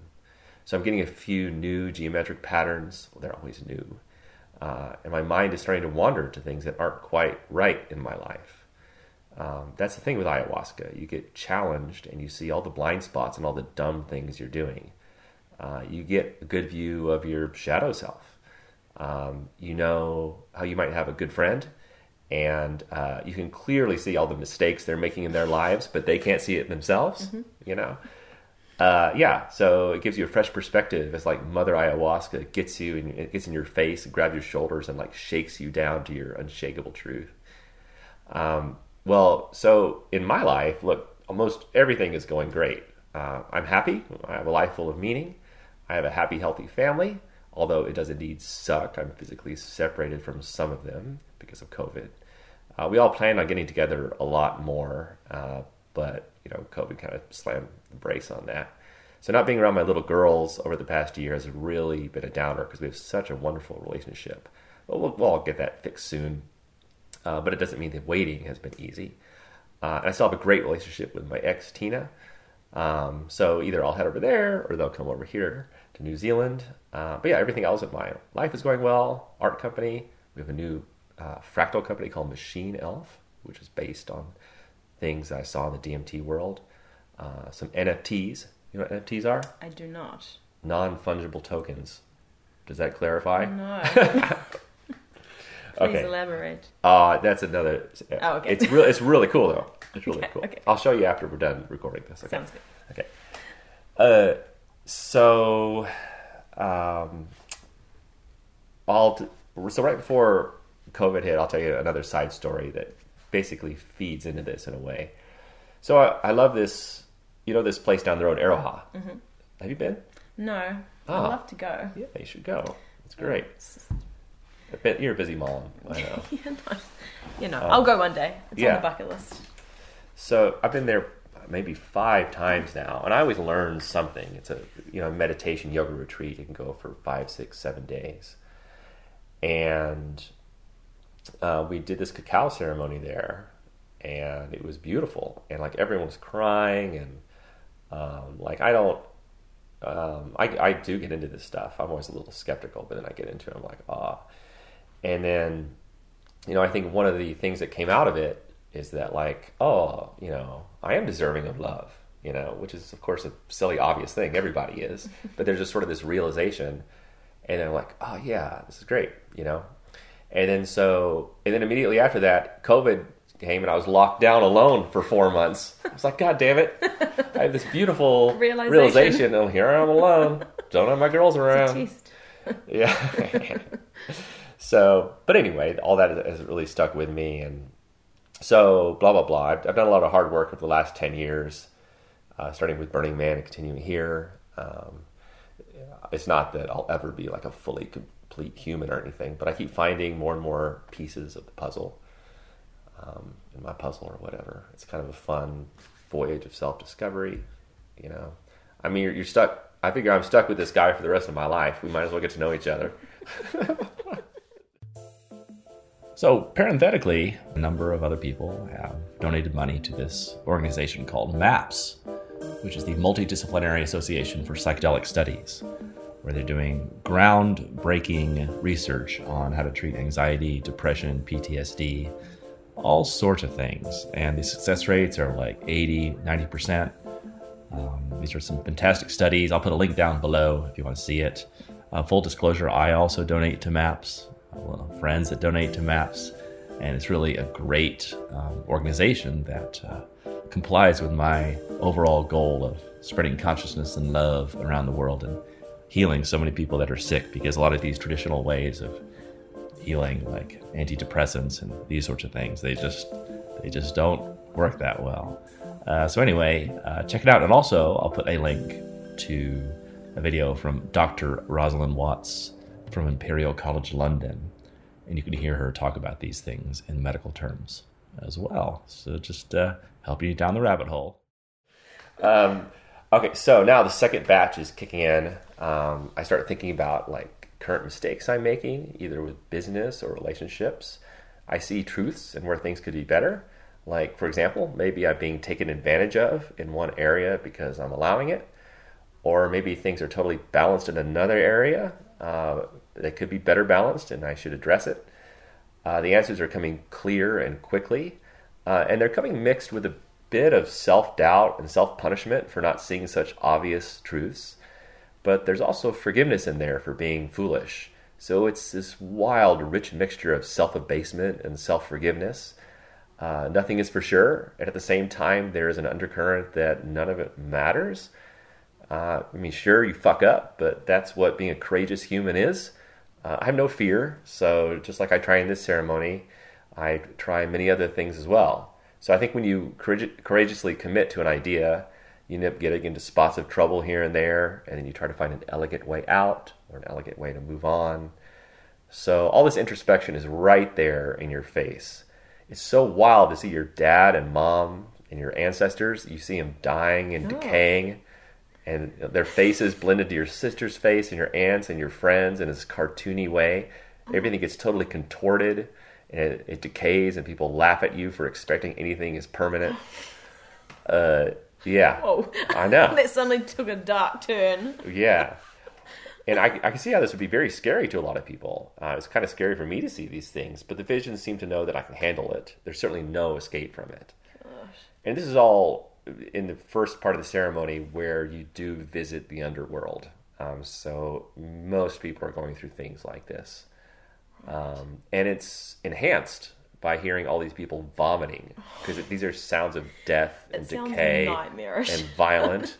So I'm getting a few new geometric patterns. Well, they're always new. Uh, and my mind is starting to wander to things that aren't quite right in my life. Um, that's the thing with ayahuasca. You get challenged and you see all the blind spots and all the dumb things you're doing. Uh, you get a good view of your shadow self. Um, you know how you might have a good friend and uh, you can clearly see all the mistakes they're making in their lives, but they can't see it themselves. Mm-hmm. You know, uh, yeah. So it gives you a fresh perspective. It's like Mother Ayahuasca gets you and it gets in your face, and grabs your shoulders, and like shakes you down to your unshakable truth. Um, well, so in my life, look, almost everything is going great. Uh, I'm happy. I have a life full of meaning. I have a happy, healthy family. Although it does indeed suck, I'm physically separated from some of them because of COVID. Uh, we all planned on getting together a lot more, uh, but you know, COVID kind of slammed the brakes on that. So not being around my little girls over the past year has really been a downer because we have such a wonderful relationship. But we'll, we'll all get that fixed soon. Uh, but it doesn't mean that waiting has been easy. Uh, and I still have a great relationship with my ex Tina. Um, so either I'll head over there or they'll come over here to New Zealand. Uh, but yeah, everything else in my life is going well. Art company. We have a new uh, fractal company called Machine Elf, which is based on things I saw in the DMT world. Uh, some NFTs. You know what NFTs are? I do not. Non fungible tokens. Does that clarify? No. Please Okay. elaborate. Uh, that's another. Oh, okay. It's really, it's really cool though. It's really Okay, cool. okay. I'll show you after we're done recording this. Okay. Sounds good. Okay. Uh, so, um, I'll t- so right before COVID hit, I'll tell you another side story that basically feeds into this in a way. So I, I love this, you know, this place down the road, Aro Ha. Mm-hmm. Have you been? No. Ah. I'd love to go. Yeah, you should go. It's great. It's just- I bet You're a busy mom. I know. yeah, no. You know, I'll go one day. It's Um, yeah. on the bucket list. So I've been there maybe five times now, and I always learn something. It's a you know meditation yoga retreat. You can go for five, six, seven days, and uh, we did this cacao ceremony there, and it was beautiful. And like everyone was crying, and um, like I don't. Um, I, I do get into this stuff. I'm always a little skeptical, but then I get into it. I'm like, ah. And then, you know, I think one of the things that came out of it is that like oh you know i am deserving of love you know which is of course a silly obvious thing everybody is but there's just sort of this realization and then I'm like oh yeah this is great you know and then so and then immediately after that covid came and I was locked down alone for four months. I was like, God damn it! I have this beautiful Realization. realization, and here I am alone. Don't have my girls around. Yeah. so, but anyway, all that has really stuck with me, and so blah blah blah. I've, I've done a lot of hard work over the last ten years, uh, starting with Burning Man and continuing here. Um, it's not that I'll ever be like a fully complete human or anything, but I keep finding more and more pieces of the puzzle um, in my puzzle or whatever. It's kind of a fun voyage of self discovery. You know, I mean, you're, you're stuck. I figure I'm stuck with this guy for the rest of my life. We might as well get to know each other. So, parenthetically, a number of other people have donated money to this organization called MAPS, which is the Multidisciplinary Association for Psychedelic Studies, where they're doing groundbreaking research on how to treat anxiety, depression, PTSD, all sorts of things. And the success rates are like 80, 90%. Um, these are some fantastic studies. I'll put a link down below if you want to see it. Uh, full disclosure, I also donate to MAPS. Friends that donate to MAPS, and it's really a great um, organization that uh, complies with my overall goal of spreading consciousness and love around the world and healing so many people that are sick because a lot of these traditional ways of healing like antidepressants and these sorts of things they just they just don't work that well. Uh, so anyway uh, check it out. And also i'll put a link to a video from dr rosalind watts from imperial college london and you can hear her talk about these things in medical terms as well. So just uh, helping you down the rabbit hole. Um, okay, so now the second batch is kicking in. Um, I start thinking about like current mistakes I'm making, either with business or relationships. I see truths and where things could be better. Like, for example, maybe I'm being taken advantage of in one area because I'm allowing it, or maybe things are totally balanced in another area uh, that could be better balanced and I should address it. Uh, the answers are coming clear and quickly, uh, and they're coming mixed with a bit of self doubt and self punishment for not seeing such obvious truths. But there's also forgiveness in there for being foolish. So it's this wild, rich mixture of self abasement and self forgiveness. Uh, nothing is for sure, and at the same time, there is an undercurrent that none of it matters. Uh, I mean, sure, you fuck up, but that's what being a courageous human is. Uh, I have no fear, so just like I try in this ceremony, I try many other things as well. So I think when you courage- courageously commit to an idea, you end up getting into spots of trouble here and there, and then you try to find an elegant way out or an elegant way to move on. So all this introspection is right there in your face. It's so wild to see your dad and mom and your ancestors. You see them dying and oh. decaying, and their faces blend into your sister's face and your aunts and your friends in this cartoony way. Oh. Everything gets totally contorted it, it decays, and people laugh at you for expecting anything is permanent. Uh, yeah, Whoa. I know. that suddenly took a dark turn. Yeah. And I, I can see how this would be very scary to a lot of people. Uh, it's kind of scary for me to see these things, but the visions seem to know that I can handle it. There's certainly no escape from it. And this is all in the first part of the ceremony where you do visit the underworld. Um, so most people are going through things like this. Um, and it's enhanced by hearing all these people vomiting because these are sounds of death and decay and violent.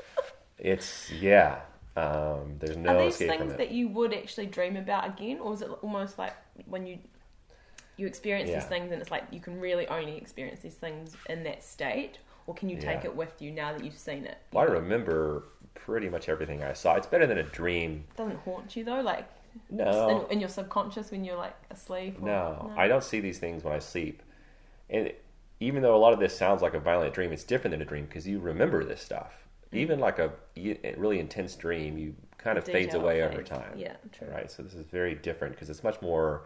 it's yeah. Um, there's no Are these things that you would actually dream about again, or is it almost like when you you experience Yeah. these things and it's like you can really only experience these things in that state, or can you take Yeah. it with you now that you've seen it? Well, I remember pretty much everything I saw. It's better than a dream. It doesn't haunt you though, like No, in, in your subconscious when you're like asleep. Or, no, I don't see these things when I sleep. And even though a lot of this sounds like a violent dream, it's different than a dream because you remember this stuff. Mm. Even like a really intense dream, you kind of fades away fades. over time. Yeah, true. Right. So this is very different because it's much more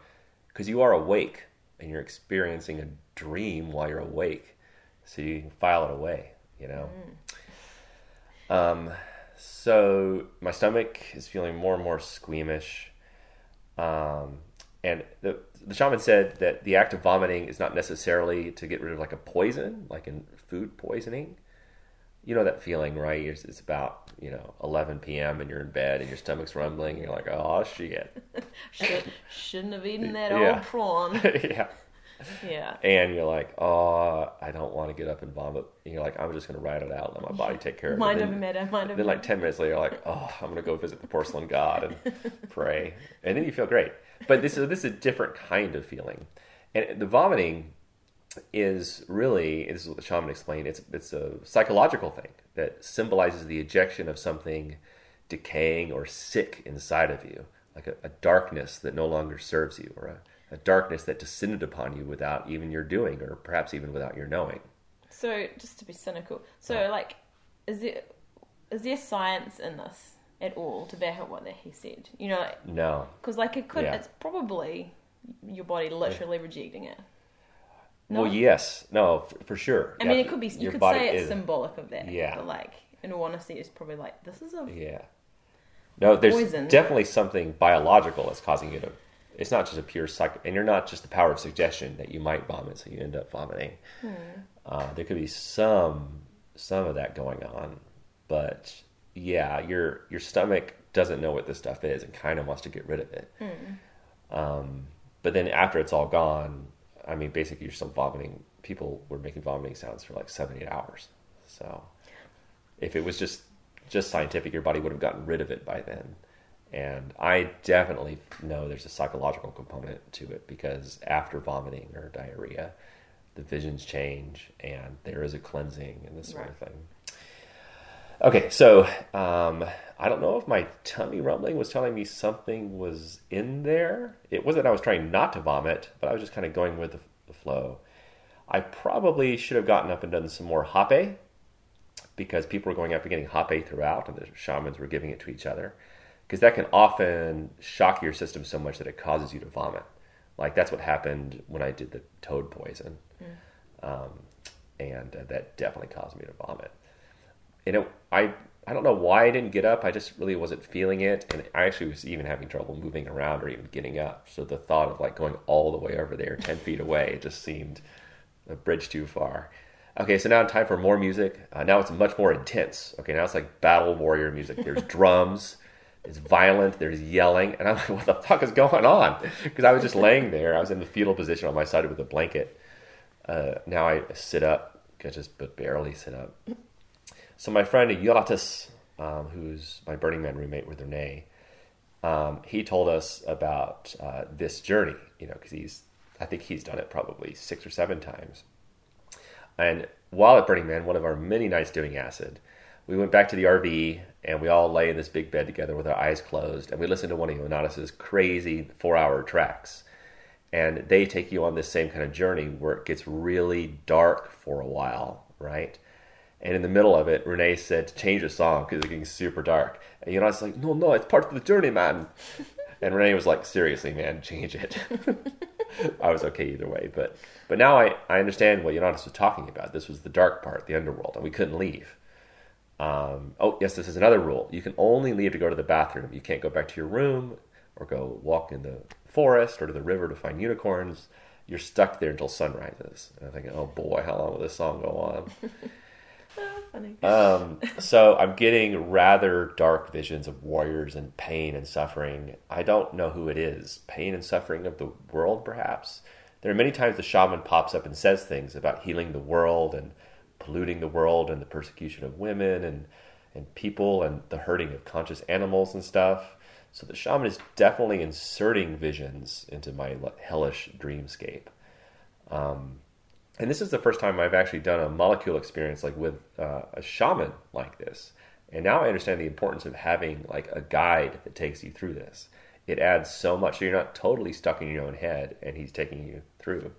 because you are awake and you're experiencing a dream while you're awake, so you can file it away. You know. Mm. Um, so my stomach is feeling more and more squeamish. Um, and the the shaman said that the act of vomiting is not necessarily to get rid of like a poison, like in food poisoning. You know that feeling, right? It's, it's about you know 11 p.m. and you're in bed and your stomach's rumbling. And you're like, oh shit, Should, shouldn't have eaten that Yeah. old prawn. yeah. Yeah. and you're like, oh, I don't want to get up and vomit. And you're like, I'm just going to ride it out, let my body take care of it. Mind over matter, mind over then like 10 minutes later you're like oh i'm going to go visit the porcelain god and pray and then you feel great but this is this is a different kind of feeling and the vomiting is really this is what the shaman explained it's it's a psychological thing that symbolizes the ejection of something decaying or sick inside of you like a, a darkness that no longer serves you or a, a darkness that descended upon you without even your doing or perhaps even without your knowing So, just to be cynical, so like, is there is there science in this at all to back up what that he said? You know, no because like it could, Yeah. it's probably your body literally rejecting it. No? Well, yes, no, f- for sure. I mean, it could be. You could say it's is- symbolic of that. Yeah. But like, in all honesty, it's probably like this is a Yeah. No, there's Poison. definitely something biological that's causing you to. It's not just a pure psych, and you're not just the power of suggestion that you might vomit, so you end up vomiting. Hmm. Uh, there could be some some of that going on, but yeah, your your stomach doesn't know what this stuff is and kind of wants to get rid of it. Hmm. Um, but then after it's all gone, I mean, basically you're still vomiting. People were making vomiting sounds for like seven eight hours. So if it was just just scientific, your body would have gotten rid of it by then. And I definitely know there's a psychological component to it because after vomiting or diarrhea, the visions change and there is a cleansing and this sort of thing. Okay, so um, I don't know if my tummy rumbling was telling me something was in there. It wasn't I was trying not to vomit, but I was just kind of going with the, the flow. I probably should have gotten up and done some more hape because people were going up and getting hape throughout, and the shamans were giving it to each other. Because that can often shock your system so much that it causes you to vomit. Like that's what happened when I did the toad poison, um, and uh, that definitely caused me to vomit. And it, I I don't know why I didn't get up. I just really wasn't feeling it, and I actually was even having trouble moving around or even getting up. So the thought of like going all the way over there, ten feet away, just seemed a bridge too far. Okay, so now time for more music. Uh, now it's much more intense. Okay, now it's like battle warrior music. There's drums, it's violent, there's yelling, and I'm like, what the fuck is going on? Because I was just laying there. I was in the fetal position on my side with a blanket. Uh, now I sit up, I just but barely sit up. So my friend Yoratis, um, who's my Burning Man roommate with Renee, um, he told us about uh, this journey. You know, because he's, I think he's done it probably six or seven times. And while at Burning Man, one of our many nights doing acid, we went back to the RV and we all lay in this big bed together with our eyes closed and we listened to one of Ionatis's crazy four hour tracks. And they take you on this same kind of journey where it gets really dark for a while, right? And in the middle of it, Renee said to change the song because it's getting super dark. And Ionatis like, no, no, it's part of the journey, man. And Renee was like, seriously, man, change it. I was okay either way, but but now I, I understand what Ionatis was talking about. This was the dark part, the underworld, and we couldn't leave. Um, oh yes, this is another rule. You can only leave to go to the bathroom. You can't go back to your room or go walk in the forest or to the river to find unicorns. You're stuck there until sun rises. And I'm thinking, oh boy, how long will this song go on? Um, so I'm getting rather dark visions of warriors and pain and suffering. I don't know who it is. Pain and suffering of the world, perhaps. There are many times the shaman pops up and says things about healing the world and polluting the world and the persecution of women and, and people and the hurting of conscious animals and stuff. So the shaman is definitely inserting visions into my hellish dreamscape. Um, and this is the first time I've actually done a molecule experience like with uh, a shaman like this. And now I understand the importance of having like a guide that takes you through this. It adds so much. So you're not totally stuck in your own head, and he's taking you through.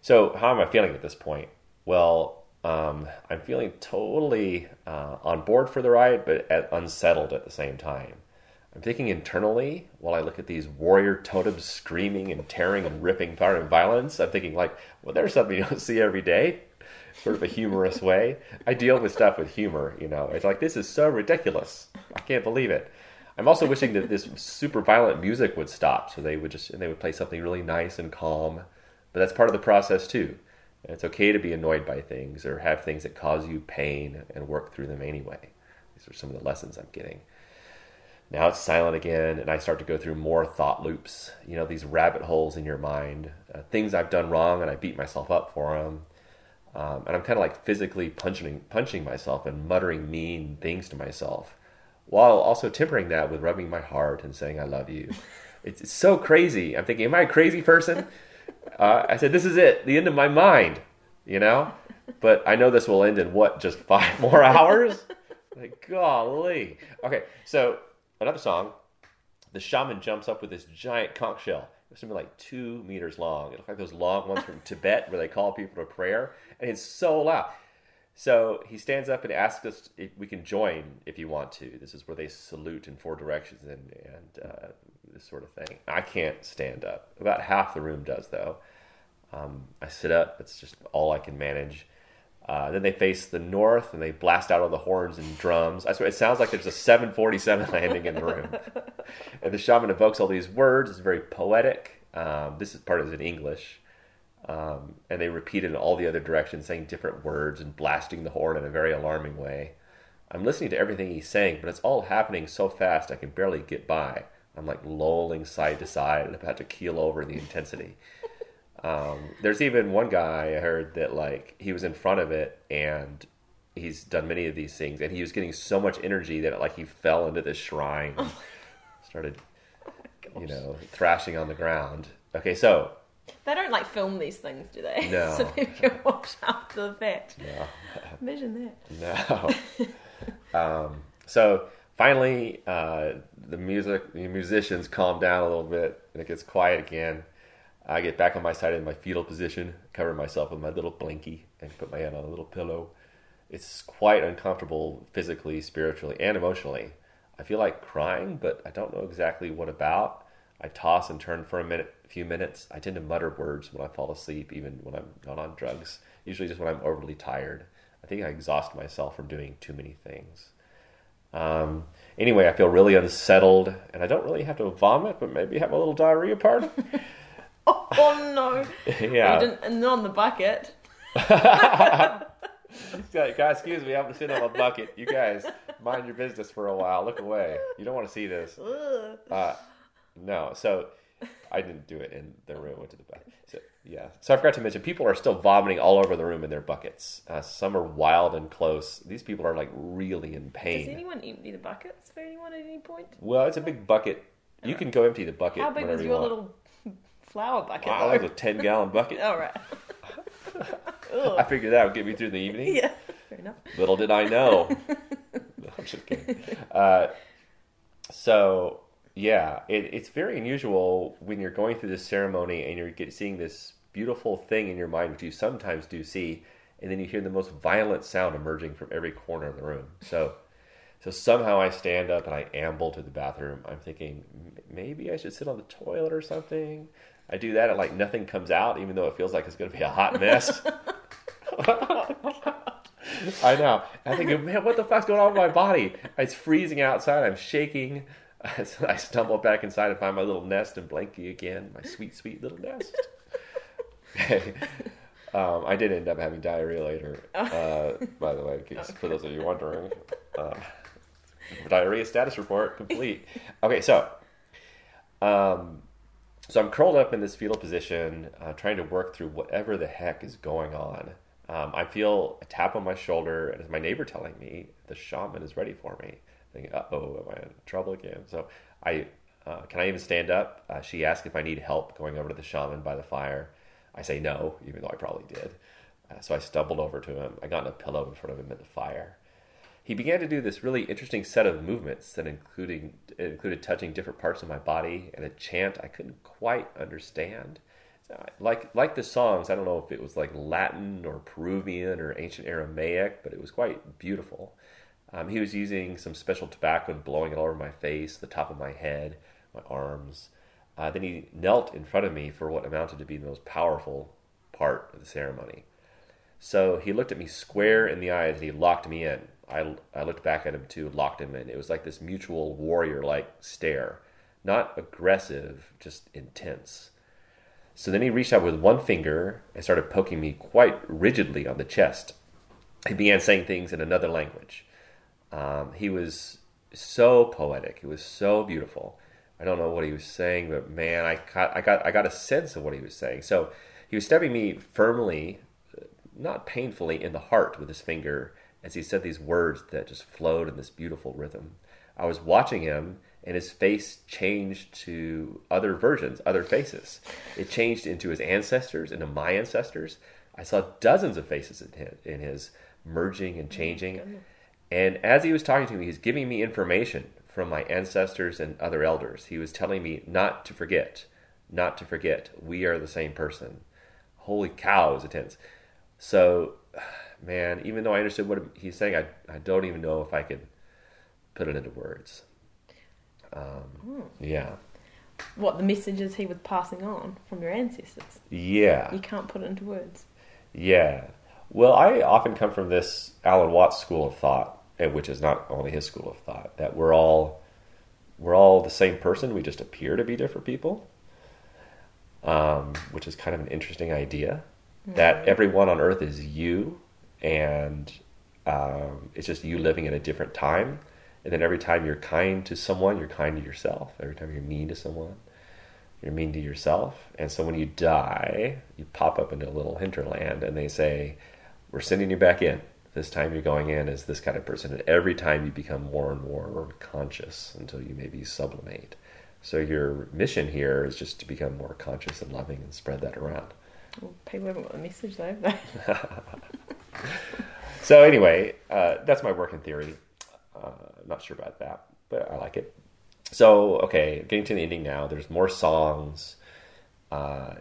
So how am I feeling at this point? Well, um, I'm feeling totally uh, on board for the ride, but at, unsettled at the same time. I'm thinking internally while I look at these warrior totems screaming and tearing and ripping, fire and violence. I'm thinking like, well, there's something you don't see every day, sort of a humorous way. I deal with stuff with humor, you know. It's like this is so ridiculous. I can't believe it. I'm also wishing that this super violent music would stop, so they would just and they would play something really nice and calm. But that's part of the process too. And it's okay to be annoyed by things or have things that cause you pain and work through them anyway. These are some of the lessons I'm getting. Now it's silent again, and I start to go through more thought loops. You know, these rabbit holes in your mind, uh, things I've done wrong, and I beat myself up for them. Um, and I'm kind of like physically punching punching myself and muttering mean things to myself, while also tempering that with rubbing my heart and saying I love you. It's, it's so crazy. I'm thinking, am I a crazy person? Uh, I said, this is it, the end of my mind, you know. But I know this will end in what, just five more hours? like, golly. Okay, so another song. The shaman jumps up with this giant conch shell. It's something like two meters long. It looks like those long ones from Tibet where they call people to prayer, and it's so loud. So he stands up and asks us if we can join if you want to. This is where they salute in four directions and, and uh, this sort of thing. I can't stand up. About half the room does, though. Um, I sit up. It's just all I can manage. Uh, then they face the north and they blast out all the horns and drums. I swear, it sounds like there's a 747 landing in the room. and the shaman evokes all these words. It's very poetic. Um, this is part is in English. Um, and they repeat it in all the other directions, saying different words and blasting the horn in a very alarming way. I'm listening to everything he's saying, but it's all happening so fast I can barely get by. I'm like lolling side to side and about to keel over in the intensity. Um, there's even one guy I heard that like he was in front of it and he's done many of these things and he was getting so much energy that like he fell into this shrine, and started, you know, thrashing on the ground. Okay, so They don't like film these things, do they? No. so people can watch after the fact. no, Imagine that. no. um, so finally, uh, the music, the musicians calm down a little bit and it gets quiet again. I get back on my side in my fetal position, cover myself with my little blankie, and put my head on a little pillow. It's quite uncomfortable physically, spiritually, and emotionally. I feel like crying, but I don't know exactly what about. I toss and turn for a minute, a few minutes. I tend to mutter words when I fall asleep, even when I'm not on drugs. Usually, just when I'm overly tired. I think I exhaust myself from doing too many things. Um, anyway, I feel really unsettled, and I don't really have to vomit, but maybe have a little diarrhea party. Oh no! yeah. And not on the bucket. Guys, excuse me, I'm gonna on a bucket. You guys, mind your business for a while. Look away. You don't want to see this. Uh, no, so I didn't do it in the room. Went to the bucket. So yeah. So I forgot to mention, people are still vomiting all over the room in their buckets. Uh, some are wild and close. These people are like really in pain. Does anyone empty the buckets for anyone at any point? Well, it's a big bucket. You can go empty the bucket. How big was you your want. little flower bucket? Wow, that was a ten gallon bucket. All right. I figured that would get me through the evening. Yeah. Fair enough. Little did I know. No, I'm just kidding. Uh, so yeah, it, it's very unusual when you're going through this ceremony and you're get, seeing this beautiful thing in your mind, which you sometimes do see, and then you hear the most violent sound emerging from every corner of the room. So, so somehow I stand up and I amble to the bathroom. I'm thinking maybe I should sit on the toilet or something. I do that and like nothing comes out, even though it feels like it's going to be a hot mess. I know. I think, man, what the fuck's going on with my body? It's freezing outside. I'm shaking. I stumble back inside and find my little nest and blankie again. My sweet, sweet little nest. um, I did end up having diarrhea later, uh, by the way, case, for those of you wondering. Uh, diarrhea status report complete. Okay, so um, so I'm curled up in this fetal position, uh, trying to work through whatever the heck is going on. Um, I feel a tap on my shoulder, and it's my neighbor telling me the shaman is ready for me. Thinking, uh oh, am I in trouble again? So I, uh, can I even stand up? Uh, she asked if I need help going over to the shaman by the fire. I say no, even though I probably did. Uh, so I stumbled over to him. I got a pillow in front of him at the fire. He began to do this really interesting set of movements that including included touching different parts of my body and a chant I couldn't quite understand. So, like like the songs, I don't know if it was like Latin or Peruvian or ancient Aramaic, but it was quite beautiful. Um, he was using some special tobacco and blowing it all over my face, the top of my head, my arms. Uh, then he knelt in front of me for what amounted to be the most powerful part of the ceremony. So he looked at me square in the eyes and he locked me in. I, I looked back at him too, locked him in. It was like this mutual warrior like stare. Not aggressive, just intense. So then he reached out with one finger and started poking me quite rigidly on the chest. He began saying things in another language. Um, he was so poetic. He was so beautiful. I don't know what he was saying, but man, I got I got I got a sense of what he was saying. So he was stabbing me firmly, not painfully, in the heart with his finger as he said these words that just flowed in this beautiful rhythm. I was watching him, and his face changed to other versions, other faces. It changed into his ancestors, into my ancestors. I saw dozens of faces in his, in his merging and changing. And as he was talking to me, he's giving me information from my ancestors and other elders. He was telling me not to forget, not to forget, we are the same person. Holy cow, it was intense. So, man, even though I understood what he's saying, I, I don't even know if I could put it into words. Um, Yeah. What the messages he was passing on from your ancestors? Yeah. You can't put it into words. Yeah. Well, I often come from this Alan Watts school of thought, which is not only his school of thought, that we're all we're all the same person. We just appear to be different people, um, which is kind of an interesting idea. That everyone on Earth is you, and um, it's just you living in a different time. And then every time you're kind to someone, you're kind to yourself. Every time you're mean to someone, you're mean to yourself. And so when you die, you pop up into a little hinterland and they say, We're sending you back in. This time you're going in as this kind of person. And every time you become more and more conscious until you maybe sublimate. So your mission here is just to become more conscious and loving and spread that around. Well, people haven't got the message though. So anyway, uh, that's my working theory. Uh, I'm not sure about that, but I like it. So okay, getting to the ending now. There's more songs. Uh,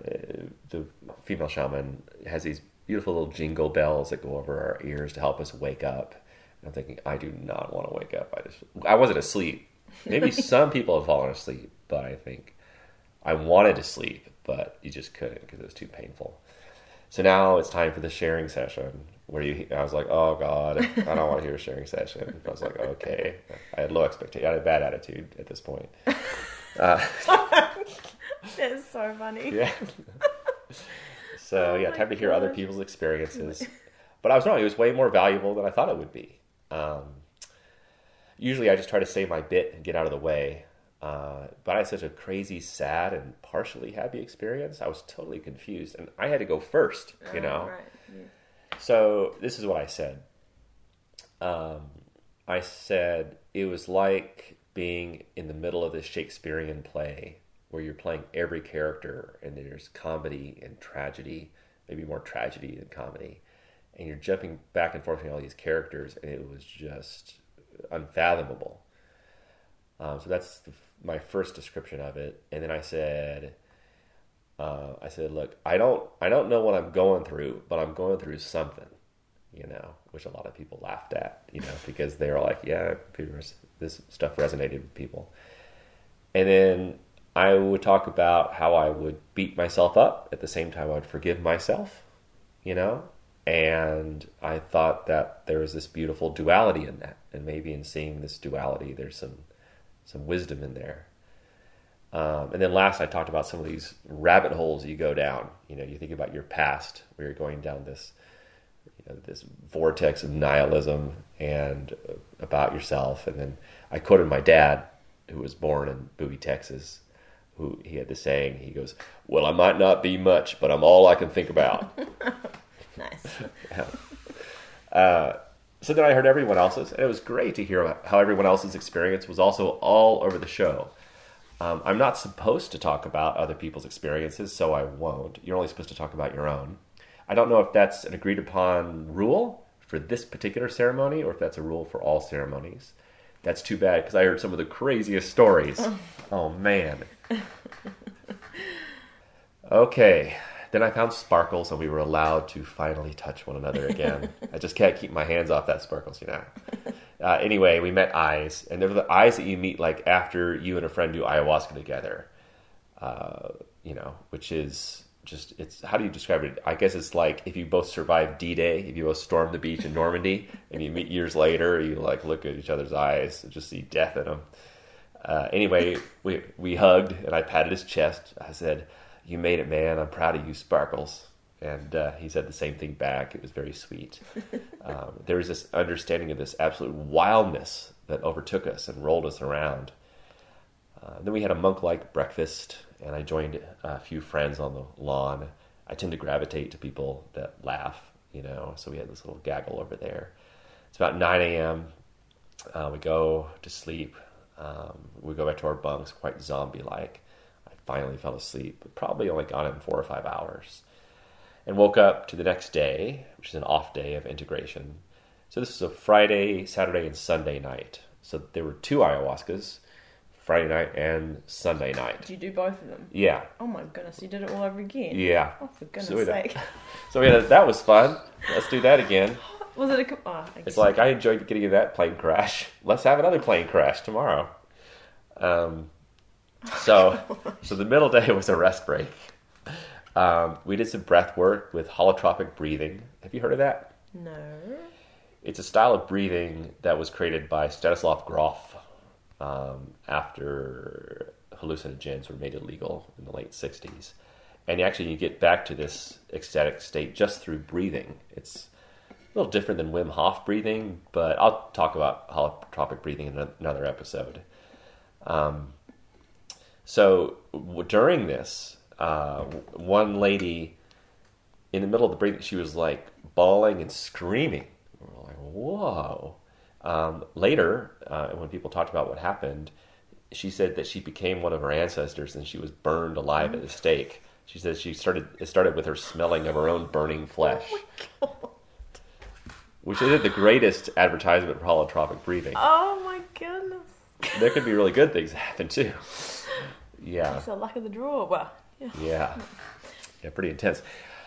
the female shaman has these beautiful little jingle bells that go over our ears to help us wake up. And I'm thinking, I do not want to wake up. I just, I wasn't asleep. Maybe some people have fallen asleep, but I think I wanted to sleep, but you just couldn't because it was too painful. So now it's time for the sharing session where you, I was like, oh God, I don't want to hear a sharing session. I was like, okay. I had low expectation. I had a bad attitude at this point. Uh, That's so funny. yeah. So Oh yeah, time to hear other people's experiences. But I was wrong. It was way more valuable than I thought it would be. Um, usually, I just try to say my bit and get out of the way. Uh, but I had such a crazy, sad, and partially happy experience. I was totally confused, and I had to go first. You Oh, know. Right. Yeah. So this is what I said. Um, I said it was like being in the middle of this Shakespearean play where you're playing every character and there's comedy and tragedy, maybe more tragedy than comedy, and you're jumping back and forth between all these characters, and it was just unfathomable. Um, so that's the, my first description of it, and then I said, uh, I said, look, I don't, I don't know what I'm going through, but I'm going through something, you know, which a lot of people laughed at, you know, because they were like, yeah, this stuff resonated with people. And then I would talk about how I would beat myself up at the same time I would forgive myself, you know, and I thought that there was this beautiful duality in that, and maybe in seeing this duality, there's some some wisdom in there. Um, and then last, I talked about some of these rabbit holes you go down. You know, you think about your past, where you're going down this, you know, this vortex of nihilism and uh, about yourself. And then I quoted my dad, who was born in Bowie, Texas, who he had this saying. He goes, "Well, I might not be much, but I'm all I can think about." Nice. Uh, so then I heard everyone else's, and it was great to hear how everyone else's experience was also all over the show. Um, I'm not supposed to talk about other people's experiences, so I won't. You're only supposed to talk about your own. I don't know if that's an agreed upon rule for this particular ceremony or if that's a rule for all ceremonies. That's too bad because I heard some of the craziest stories. oh man. Okay. Then I found sparkles and we were allowed to finally touch one another again. I just can't keep my hands off that sparkles, you know. Uh, anyway, we met eyes, and they're the eyes that you meet like after you and a friend do ayahuasca together. Uh, you know, which is just it's how do you describe it? I guess it's like if you both survived D Day, if you both stormed the beach in Normandy, and you meet years later, you like look at each other's eyes and just see death in them. Uh, anyway, we we hugged, and I patted his chest. I said, "You made it, man. I'm proud of you, Sparkles." And uh, he said the same thing back. It was very sweet. um, there was this understanding of this absolute wildness that overtook us and rolled us around. Uh, then we had a monk like breakfast, and I joined a few friends on the lawn. I tend to gravitate to people that laugh, you know, so we had this little gaggle over there. It's about 9 a.m. Uh, we go to sleep. Um, we go back to our bunks, quite zombie like. I finally fell asleep, but probably only got in four or five hours. And woke up to the next day, which is an off day of integration. So this is a Friday, Saturday, and Sunday night. So there were two ayahuascas, Friday night and Sunday night. Did you do both of them? Yeah, Oh my goodness, you did it all over again. yeah. Oh, for goodness So sake. So we had a, that was fun. Let's do that again. Was it a. Oh, It's like I enjoyed getting in that plane crash. Let's have another plane crash tomorrow. Um, so, so the middle day was a rest break. Um, we did some breath work with holotropic breathing. Have you heard of that? No. It's a style of breathing that was created by Stanislav Grof um, after hallucinogens were made illegal in the late 60s. And actually, you get back to this ecstatic state just through breathing. It's a little different than Wim Hof breathing, but I'll talk about holotropic breathing in another episode. Um, so w- during this, uh, one lady in the middle of the breathing, she was like bawling and screaming. We We're like, whoa. Um, later, uh, when people talked about what happened, she said that she became one of her ancestors and she was burned alive at the stake. She said she started. It started with her smelling of her own burning flesh, which isn't the greatest advertisement for holotropic breathing. Oh my goodness. There could be really good things happen too. Yeah. It's the luck of the draw. Well, yeah. Yeah. Yeah, pretty intense.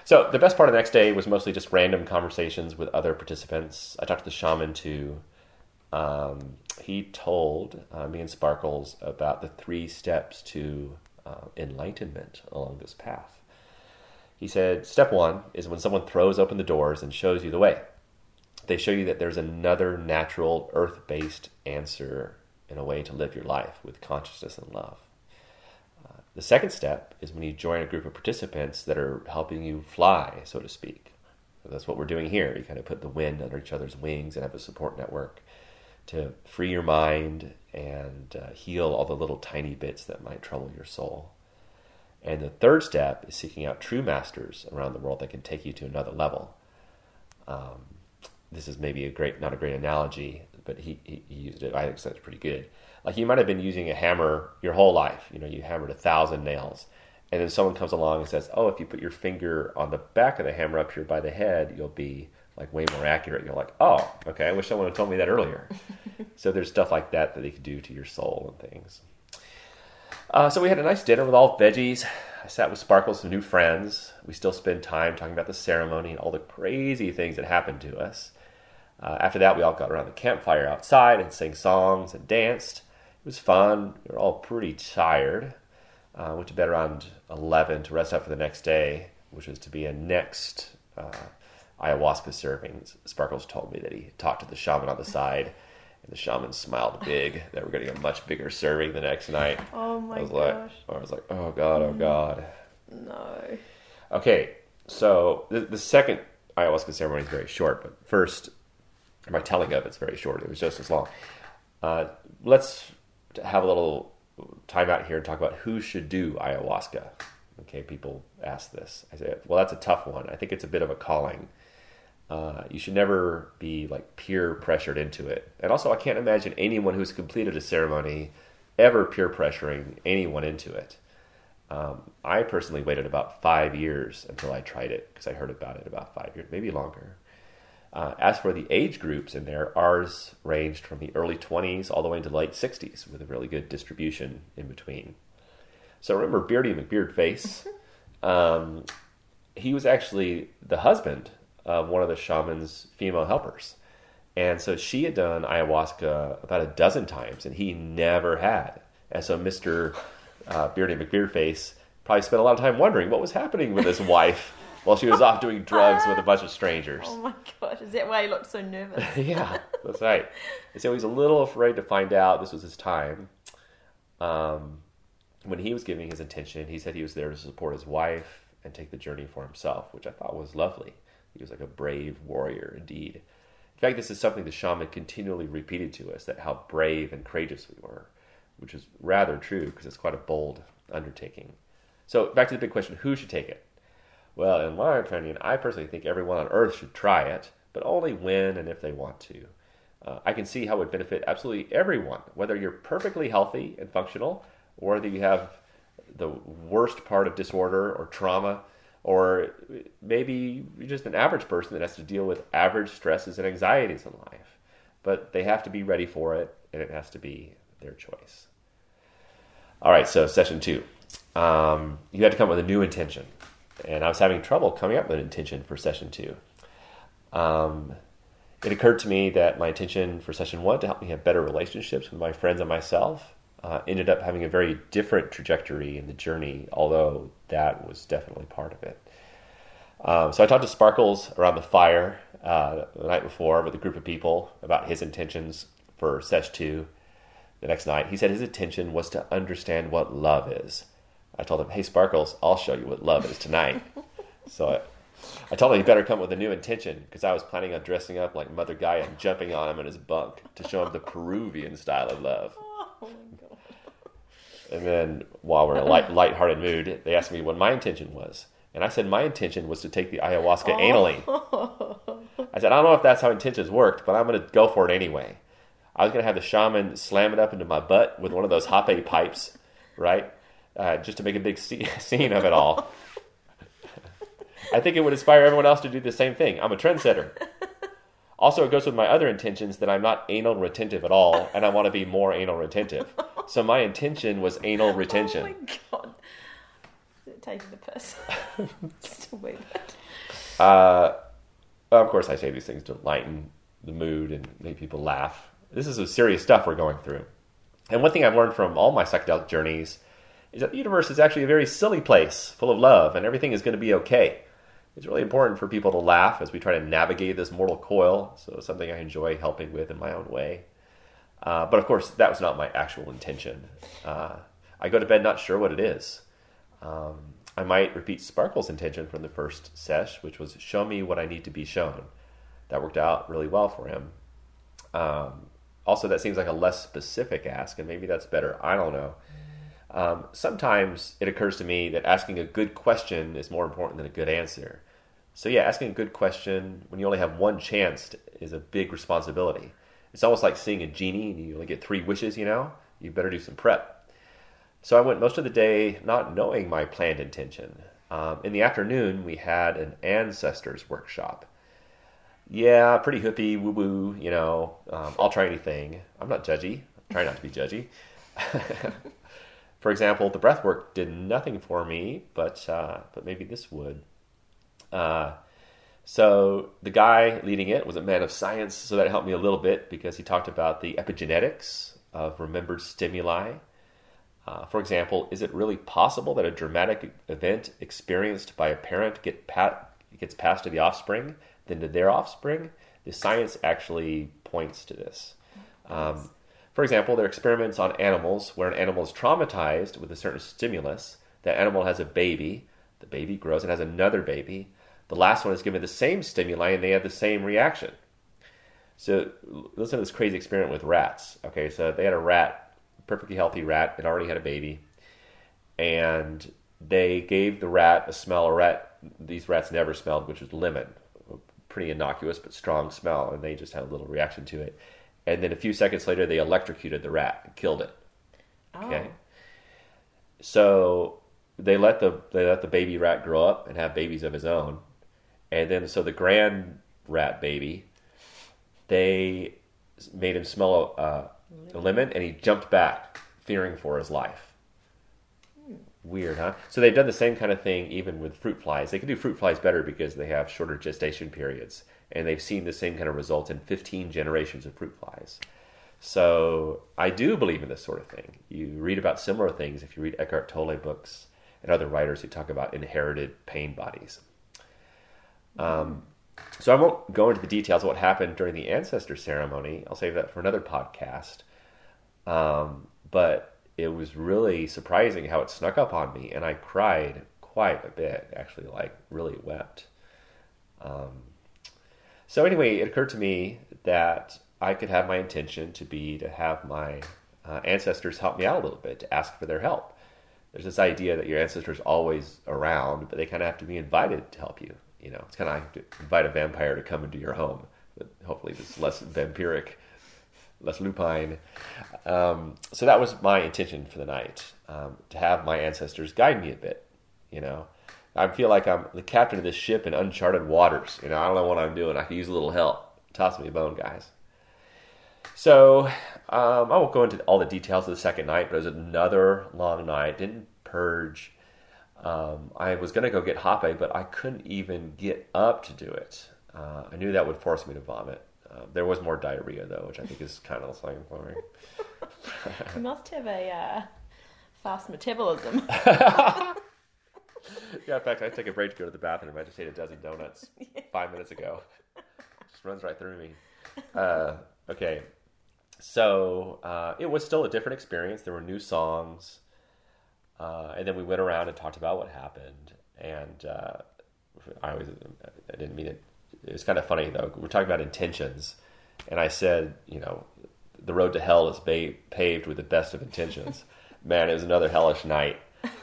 So the best part of the next day was mostly just random conversations with other participants. I talked to the shaman too. Um, he told uh, me and Sparkles about the three steps to uh, enlightenment along this path. He said, Step one is when someone throws open the doors and shows you the way. They show you that there's another natural, earth based answer in a way to live your life with consciousness and love. The second step is when you join a group of participants that are helping you fly, so to speak. So that's what we're doing here. You kind of put the wind under each other's wings and have a support network to free your mind and uh, heal all the little tiny bits that might trouble your soul. And the third step is seeking out true masters around the world that can take you to another level. Um, this is maybe a great, not a great analogy, but he, he, he used it. I think that's pretty good. Like you might have been using a hammer your whole life. You know, you hammered a thousand nails, and then someone comes along and says, "Oh, if you put your finger on the back of the hammer up here by the head, you'll be like way more accurate." You're like, "Oh, okay. I wish someone had told me that earlier." so there's stuff like that that they could do to your soul and things. Uh, so we had a nice dinner with all veggies. I sat with Sparkles, some new friends. We still spend time talking about the ceremony and all the crazy things that happened to us. Uh, after that, we all got around the campfire outside and sang songs and danced. It was fun. We were all pretty tired. Uh, went to bed around 11 to rest up for the next day, which was to be a next uh, ayahuasca serving. Sparkles told me that he talked to the shaman on the side, and the shaman smiled big that we're getting a much bigger serving the next night. Oh my I was gosh. like, I was like, oh god, oh god. No. Okay, so the, the second ayahuasca ceremony is very short, but first, my telling of it's very short. It was just as long. Uh, let's have a little time out here and talk about who should do ayahuasca. Okay, people ask this. I say, well, that's a tough one. I think it's a bit of a calling. Uh, you should never be like peer pressured into it. And also, I can't imagine anyone who's completed a ceremony ever peer pressuring anyone into it. Um, I personally waited about five years until I tried it because I heard about it about five years, maybe longer. Uh, as for the age groups in there, ours ranged from the early 20s all the way into the late 60s with a really good distribution in between. So remember Beardy McBeardface? um, he was actually the husband of one of the shaman's female helpers. And so she had done ayahuasca about a dozen times, and he never had. And so Mr. Uh, Beardy McBeardface probably spent a lot of time wondering what was happening with his wife while she was off doing drugs with a bunch of strangers. Oh my gosh. Is that why he looked so nervous? yeah, that's right. And so he was a little afraid to find out this was his time. Um, when he was giving his intention, he said he was there to support his wife and take the journey for himself, which I thought was lovely. He was like a brave warrior indeed. In fact, this is something the shaman continually repeated to us that how brave and courageous we were, which is rather true because it's quite a bold undertaking. So, back to the big question who should take it? Well, in my opinion, I personally think everyone on earth should try it, but only when and if they want to. Uh, I can see how it would benefit absolutely everyone, whether you're perfectly healthy and functional, or whether you have the worst part of disorder or trauma, or maybe you're just an average person that has to deal with average stresses and anxieties in life. But they have to be ready for it, and it has to be their choice. All right, so session two. Um, you had to come up with a new intention, and I was having trouble coming up with an intention for session two. Um, it occurred to me that my intention for session one to help me have better relationships with my friends and myself uh, ended up having a very different trajectory in the journey, although that was definitely part of it. Um, so I talked to Sparkles around the fire uh, the night before with a group of people about his intentions for Sesh 2 the next night. He said his intention was to understand what love is. I told him, hey, Sparkles, I'll show you what love is tonight. so I, I told him he better come with a new intention because I was planning on dressing up like Mother Gaia and jumping on him in his bunk to show him the Peruvian style of love. Oh my god. And then while we're in a light, lighthearted mood, they asked me what my intention was. And I said my intention was to take the ayahuasca oh. anally. I said, I don't know if that's how intentions worked, but I'm going to go for it anyway. I was going to have the shaman slam it up into my butt with one of those hape pipes, right? Uh, just to make a big scene of it all. I think it would inspire everyone else to do the same thing. I'm a trendsetter. Also, it goes with my other intentions that I'm not anal retentive at all, and I want to be more anal retentive. So my intention was anal retention. Oh my god. It Taking the piss. Just a wee bit. Uh, of course, I say these things to lighten the mood and make people laugh. This is some serious stuff we're going through. And one thing I've learned from all my psychedelic journeys is that the universe is actually a very silly place, full of love, and everything is going to be okay. It's really important for people to laugh as we try to navigate this mortal coil. So, something I enjoy helping with in my own way. Uh, but of course, that was not my actual intention. Uh, I go to bed not sure what it is. Um, I might repeat Sparkle's intention from the first sesh, which was show me what I need to be shown. That worked out really well for him. Um, also, that seems like a less specific ask, and maybe that's better. I don't know. Um, sometimes it occurs to me that asking a good question is more important than a good answer. So, yeah, asking a good question when you only have one chance to, is a big responsibility. It's almost like seeing a genie and you only get three wishes, you know? You better do some prep. So, I went most of the day not knowing my planned intention. Um, in the afternoon, we had an ancestors workshop. Yeah, pretty hippie, woo woo, you know, um, I'll try anything. I'm not judgy. I try not to be judgy. For example, the breath work did nothing for me, but uh, but maybe this would. Uh, so the guy leading it was a man of science, so that helped me a little bit because he talked about the epigenetics of remembered stimuli. Uh, for example, is it really possible that a dramatic event experienced by a parent get pat, gets passed to the offspring, then to their offspring? The science actually points to this. Um, for example, there are experiments on animals where an animal is traumatized with a certain stimulus. That animal has a baby. The baby grows and has another baby. The last one is given the same stimuli and they have the same reaction. So listen to this crazy experiment with rats. Okay, so they had a rat, perfectly healthy rat, that already had a baby, and they gave the rat a smell a rat these rats never smelled, which was lemon. a Pretty innocuous but strong smell, and they just had a little reaction to it and then a few seconds later they electrocuted the rat and killed it. Oh. Okay. So they let the they let the baby rat grow up and have babies of his own, and then so the grand rat baby, they made him smell uh, a lemon, and he jumped back, fearing for his life. Weird, huh? So they've done the same kind of thing even with fruit flies. They can do fruit flies better because they have shorter gestation periods and they've seen the same kind of results in 15 generations of fruit flies. So I do believe in this sort of thing. You read about similar things if you read Eckhart Tolle books and other writers who talk about inherited pain bodies. Um, so I won't go into the details of what happened during the ancestor ceremony. I'll save that for another podcast. Um, but it was really surprising how it snuck up on me, and I cried quite a bit. Actually, like really wept. Um, So anyway, it occurred to me that I could have my intention to be to have my uh, ancestors help me out a little bit, to ask for their help. There's this idea that your ancestors are always around, but they kind of have to be invited to help you. You know, it's kind of like to invite a vampire to come into your home, but hopefully it's less vampiric, less lupine. Um, so that was my intention for the night, um, to have my ancestors guide me a bit. You know, I feel like I'm the captain of this ship in uncharted waters. You know, I don't know what I'm doing. I could use a little help. Toss me a bone, guys. So um, I won't go into all the details of the second night, but it was another long night. Didn't purge. Um, I was going to go get Hape, but I couldn't even get up to do it. Uh, I knew that would force me to vomit. Uh, there was more diarrhea though, which I think is kind of slang for me. You must have a uh, fast metabolism. Yeah, in fact, I took a break to go to the bathroom. I just ate a dozen donuts five minutes ago. Just runs right through me. Uh, okay, so uh, it was still a different experience. There were new songs, uh, and then we went around and talked about what happened. And uh, I always, I didn't mean it. It was kind of funny though. We're talking about intentions, and I said, you know, the road to hell is ba- paved with the best of intentions. Man, it was another hellish night.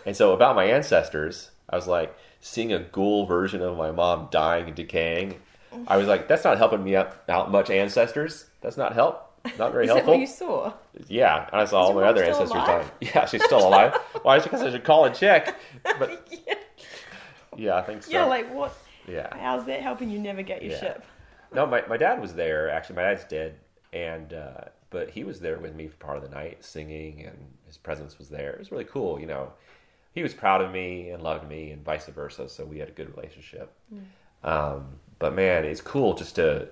And so about my ancestors, I was like seeing a ghoul version of my mom dying and decaying. I was like, that's not helping me out, out much, ancestors. That's not help. Not very Is that helpful. what you saw? Yeah, and I saw all my other ancestors alive? dying. Yeah, she's still alive. Why? Because I should call and check. But yeah. yeah, I think so. yeah, like what? yeah. How's that helping you navigate your Yeah. ship? No, my, my dad was there. Actually, my dad's dead, and uh, but he was there with me for part of the night, singing, and his presence was there. It was really cool. You know, he was proud of me and loved me, and vice versa. So we had a good relationship. Um, but man, it's cool just to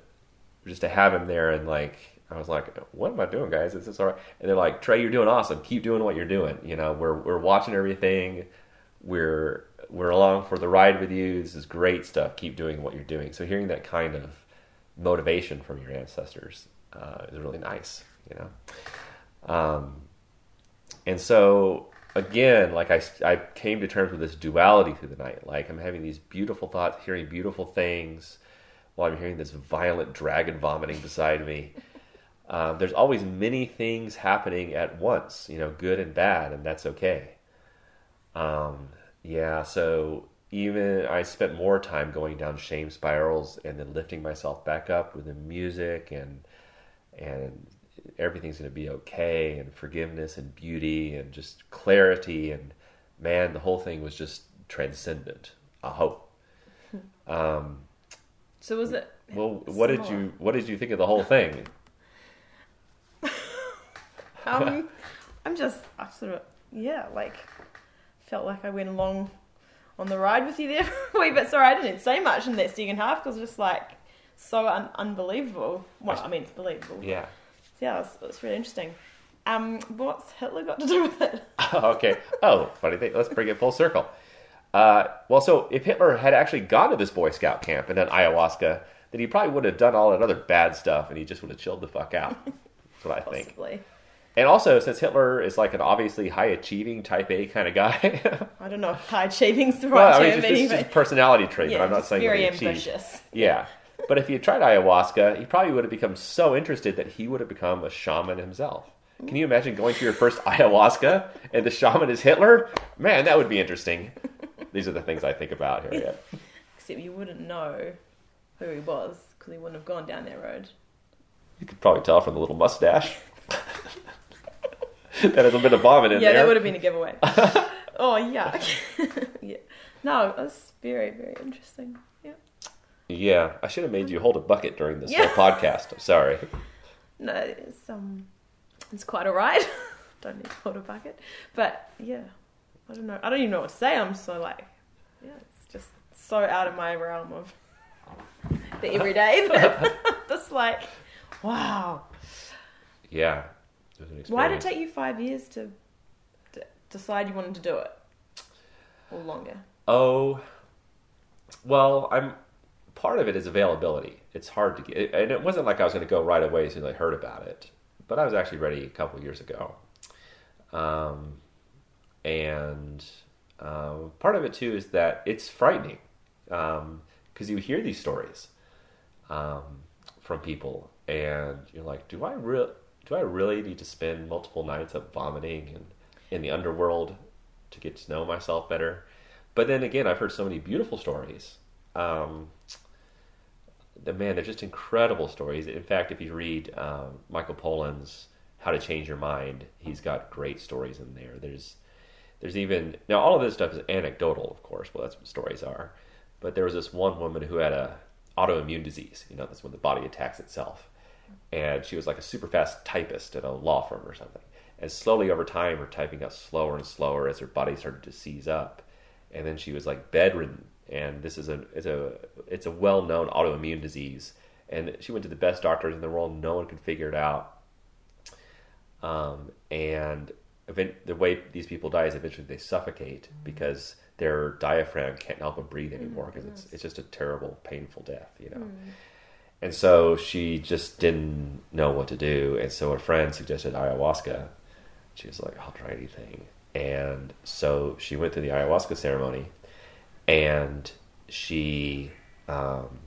just to have him there, and like I was like, "What am I doing, guys? Is this all right?" And they're like, "Trey, you're doing awesome. Keep doing what you're doing. You know, we're we're watching everything. We're we're along for the ride with you. This is great stuff. Keep doing what you're doing." So hearing that kind of motivation from your ancestors uh, is really nice. You know. Um, and so again, like I, I came to terms with this duality through the night. Like I'm having these beautiful thoughts, hearing beautiful things, while I'm hearing this violent dragon vomiting beside me. Um, there's always many things happening at once, you know, good and bad, and that's okay. Um, yeah, so even I spent more time going down shame spirals and then lifting myself back up with the music and and everything's going to be okay and forgiveness and beauty and just clarity and man the whole thing was just transcendent i hope um, So was it? well what did you what did you think of the whole thing Um, I'm just, I sort of, yeah, like felt like I went along on the ride with you there for a wee bit. Sorry, I didn't say much in that second half because it's just like so un- unbelievable. Well, I mean, it's believable. yeah Yeah, it's, it's really interesting. Um, what's Hitler got to do with it? okay oh funny thing let's bring it full circle uh, well so if hitler had actually gone to this boy scout camp and done ayahuasca then he probably would have done all that other bad stuff and he just would have chilled the fuck out that's what i think Possibly. And also, since Hitler is like an obviously high achieving type A kind of guy, I don't know if high achieving's the well, right I mean, term it's just, it's just personality trait, yeah, but I'm not saying very ambitious. Yeah. But if he had tried ayahuasca, he probably would have become so interested that he would have become a shaman himself. Can you imagine going to your first ayahuasca and the shaman is Hitler? Man, that would be interesting. These are the things I think about, Harriet. Except you wouldn't know who he was because he wouldn't have gone down that road. You could probably tell from the little mustache. that has a bit of vomit in yeah, there. Yeah, that would have been a giveaway. oh, yuck. yeah. No, that's very, very interesting. Yeah. I should have made you hold a bucket during this Yeah. whole podcast. I'm sorry. No, it's um, it's quite alright. don't need to hold a bucket, but yeah, I don't know. I don't even know what to say. I'm so like, yeah, it's just so out of my realm of the everyday. just like, wow. Yeah. It was an Why did it take you five years to, to decide you wanted to do it, or longer? Oh, well, I'm part of it is availability. It's hard to get, and it wasn't like I was going to go right away as soon as I heard about it. But I was actually ready a couple years ago, um, and um, part of it too is that it's frightening because you hear these stories. um, from people, and you're like, do I real do I really need to spend multiple nights of vomiting and in the underworld to get to know myself better? But then again, I've heard so many beautiful stories. Um, the man, they're just incredible stories. In fact, if you read um, Michael Pollan's "How to Change Your Mind," he's got great stories in there. There's there's even now all of this stuff is anecdotal, of course. Well, that's what stories are. But there was this one woman who had a autoimmune disease. You know, that's when the body attacks itself, and she was like a super fast typist at a law firm or something. And slowly over time, her typing got slower and slower as her body started to seize up, and then she was like bedridden. And this is a it's a it's a well known autoimmune disease. And she went to the best doctors in the world. No one could figure it out. Um, and event, the way these people die is eventually they suffocate mm-hmm. because their diaphragm can't help them breathe mm-hmm. anymore because it's it's just a terrible, painful death, you know. Mm-hmm. And so she just didn't know what to do, and so a friend suggested ayahuasca. She was like, "I'll try anything," and so she went to the ayahuasca ceremony, and she um,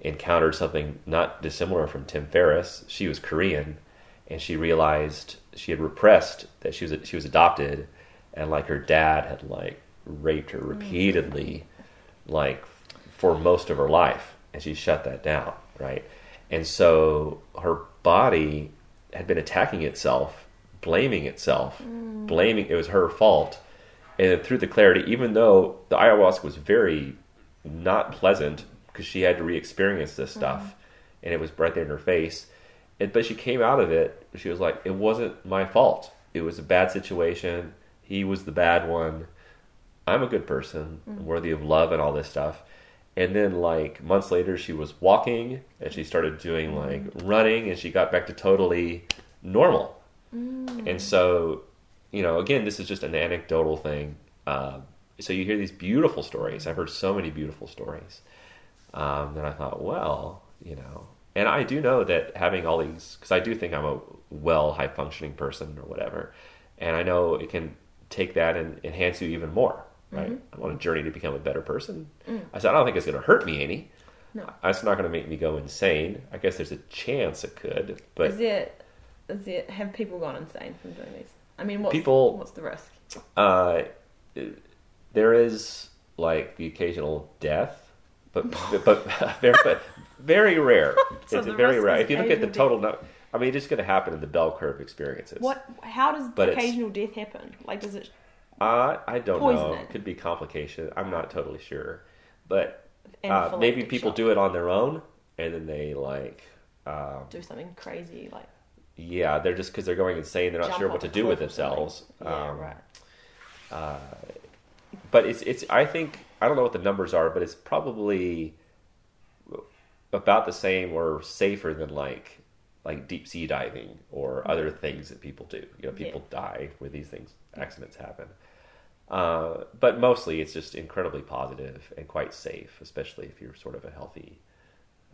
encountered something not dissimilar from Tim Ferriss. She was Korean, and she realized she had repressed that she was she was adopted, and like her dad had like raped her repeatedly, like for most of her life, and she shut that down, right? And so her body had been attacking itself, blaming itself, blaming it was her fault, and through the clarity, even though the ayahuasca was very not pleasant because she had to re-experience this stuff, mm-hmm. and it was right there in her face. And, but she came out of it. She was like, "It wasn't my fault. It was a bad situation. He was the bad one. I'm a good person, mm-hmm. worthy of love, and all this stuff." And then, like months later, she was walking, and she started doing like mm-hmm. running, and she got back to totally normal. Mm. And so, you know, again, this is just an anecdotal thing. Uh, so you hear these beautiful stories. I've heard so many beautiful stories. Um, and I thought, well, you know, and I do know that having all these, because I do think I'm a well, high functioning person or whatever, and I know it can take that and enhance you even more, right? I'm on a journey to become a better person. I said, I don't think it's going to hurt me any. No. It's not going to make me go insane. I guess there's a chance it could, but is it? Is it? Have people gone insane from doing these? I mean, what's People- What's the risk? Uh, there is like the occasional death, but but very but very rare. So it's very rare. If you look at the total, no, I mean, it's just going to happen in the bell curve experiences. What? How does But occasional death happen? Like, does it? Uh, I don't know. Poisoning. It could be complication. I'm not totally sure, but uh, maybe people shock? do it on their own, and then they like. Um, do something crazy like yeah, they're just because they're going insane. They're not jump sure what to do with cliff or something. themselves. Yeah, Um, right. but it's it's I think I don't know what the numbers are, but it's probably about the same or safer than like like deep sea diving or other things that people do. You know, people die where these things accidents happen. Uh, but mostly it's just incredibly positive and quite safe, especially if you're sort of a healthy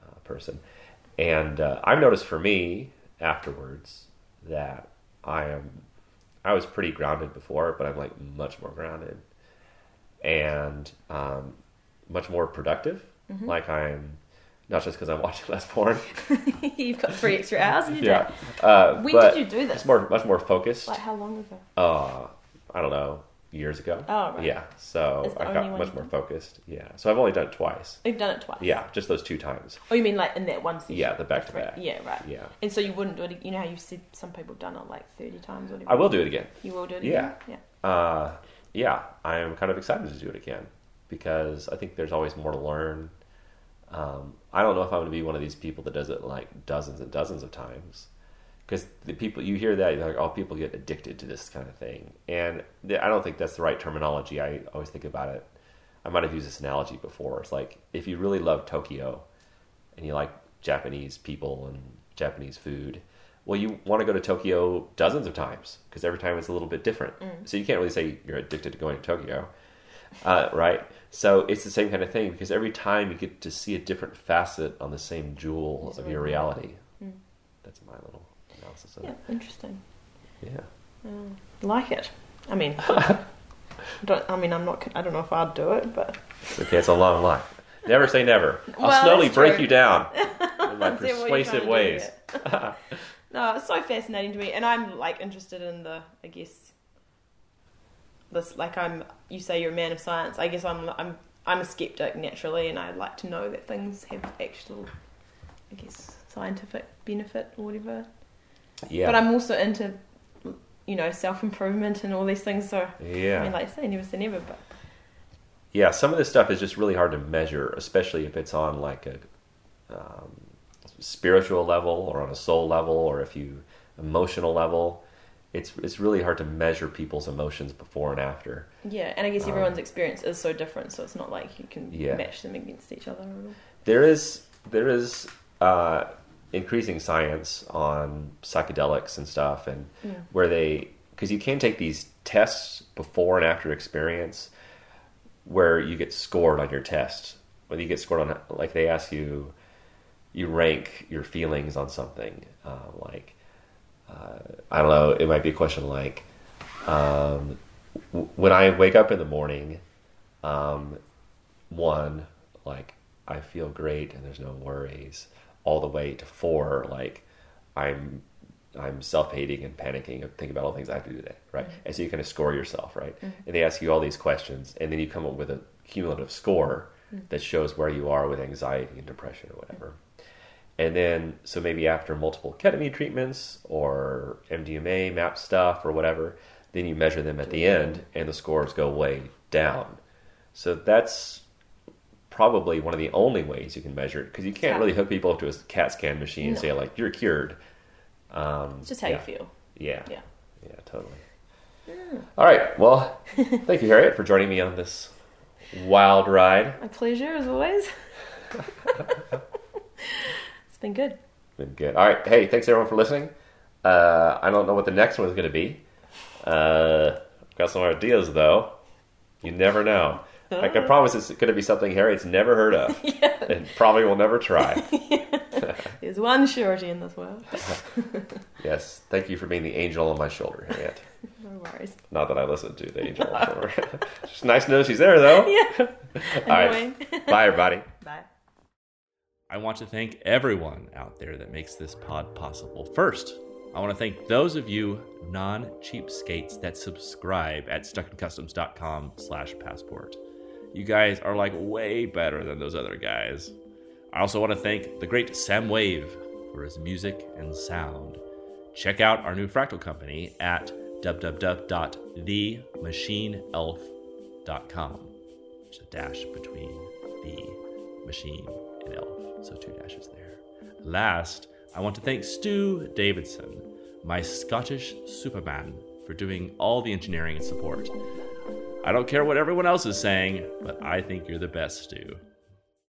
uh, person. And uh, I've noticed for me afterwards that I am I was pretty grounded before, but I'm like much more grounded and um, much more productive. Mm-hmm. Like I'm not just because I'm watching less porn. You've got three extra hours yeah. day. Uh, When did you do this? It's more much more focused. Like how long ago? Uh, I don't know, years ago. Oh, right. Yeah. So I got much more focused. Yeah. So I've only done it twice. You've done it twice. Yeah, just those two times. Oh, you mean like in that one session? Yeah, the back to back. Yeah, right. Yeah. And so you wouldn't do it. You know how you said some people have done it like thirty times or whatever. I will do it again. You will do it Yeah. again. Yeah. Uh, yeah, I am kind of excited to do it again because I think there's always more to learn. Um, I don't know if I'm going to be one of these people that does it like dozens and dozens of times because the people you hear that you're like, oh, people get addicted to this kind of thing, and the, I don't think that's the right terminology. I always think about it. I might have used this analogy before. It's like if you really love Tokyo and you like Japanese people and Japanese food, well, you want to go to Tokyo dozens of times because every time it's a little bit different. So you can't really say you're addicted to going to Tokyo, uh, right? So it's the same kind of thing because every time you get to see a different facet on the same jewel It's of your reality. That's my little of Yeah. Interesting. Yeah. Like it. I mean, don't, I mean, I'm not. I don't know if I'd do it, but It's okay. It's a long life. Never say never. I'll Well, slowly break you down in my See what you're trying persuasive ways. No, it's so fascinating to me, and I'm like interested in the, I guess, this like I'm. You say you're a man of science. I guess I'm. I'm. I'm a skeptic naturally, and I like to know that things have actual, I guess, scientific benefit or whatever. Yeah. But I'm also into, you know, self improvement and all these things. So yeah. I mean, like I say, never say never, but yeah, some of this stuff is just really hard to measure, especially if it's on like a um, spiritual level or on a soul level or if you emotional level. It's it's really hard to measure people's emotions before and after. yeah. And I guess Um, everyone's experience is so different, so it's not like you can Yeah. match them against each other. There is there is uh, increasing science on psychedelics and stuff, and Yeah. where they because you can take these tests before and after experience, where you get scored on your test. Whether you get scored on like they ask you, you rank your feelings on something uh, like uh, I don't know. It might be a question like um, w- when I wake up in the morning. Um, one like I feel great and there's no worries, all the way to four like I'm I'm self hating and panicking and thinking about all the things I have to do today, right? Mm-hmm. And so you kind of score yourself, right? Mm-hmm. And they ask you all these questions, and then you come up with a cumulative score mm-hmm. that shows where you are with anxiety and depression or whatever. And then, so maybe after multiple ketamine treatments or MDMA, MAPS stuff or whatever, then you measure them at the end and the scores go way down. So that's probably one of the only ways you can measure it because you can't Yeah. really hook people up to a CAT scan machine and say, like, you're cured. Um, It's just how yeah. you feel. Yeah. Yeah. Yeah, totally. All right. Well, thank you, Harriet, for joining me on this wild ride. My pleasure, as always. it's been good. Been good. All right. Hey, thanks everyone for listening. Uh, I don't know what the next one is going to be. Uh, got some ideas though. You never know. I can promise it's going to be something Harriet's never heard of, and probably will never try. There's one surety in this world. yes. Thank you for being the angel on my shoulder, Harriet. No worries. Not that I listen to the angel on my shoulder. it's nice to know she's there though. Yeah. All right. Annoying. Bye, everybody. Bye. I want to thank everyone out there that makes this pod possible. First, I want to thank those of you non-cheapskates that subscribe at stuckincustoms.com slash passport. You guys are like way better than those other guys. I also want to thank the great Sam Wave for his music and sound. Check out our new fractal company at www.themachineelf.com. There's a dash between the machine and elf, so two dashes there. Last, I want to thank Stu Davidson, my Scottish Superman, for doing all the engineering and support. I don't care what everyone else is saying, but I think you're the best, Stu.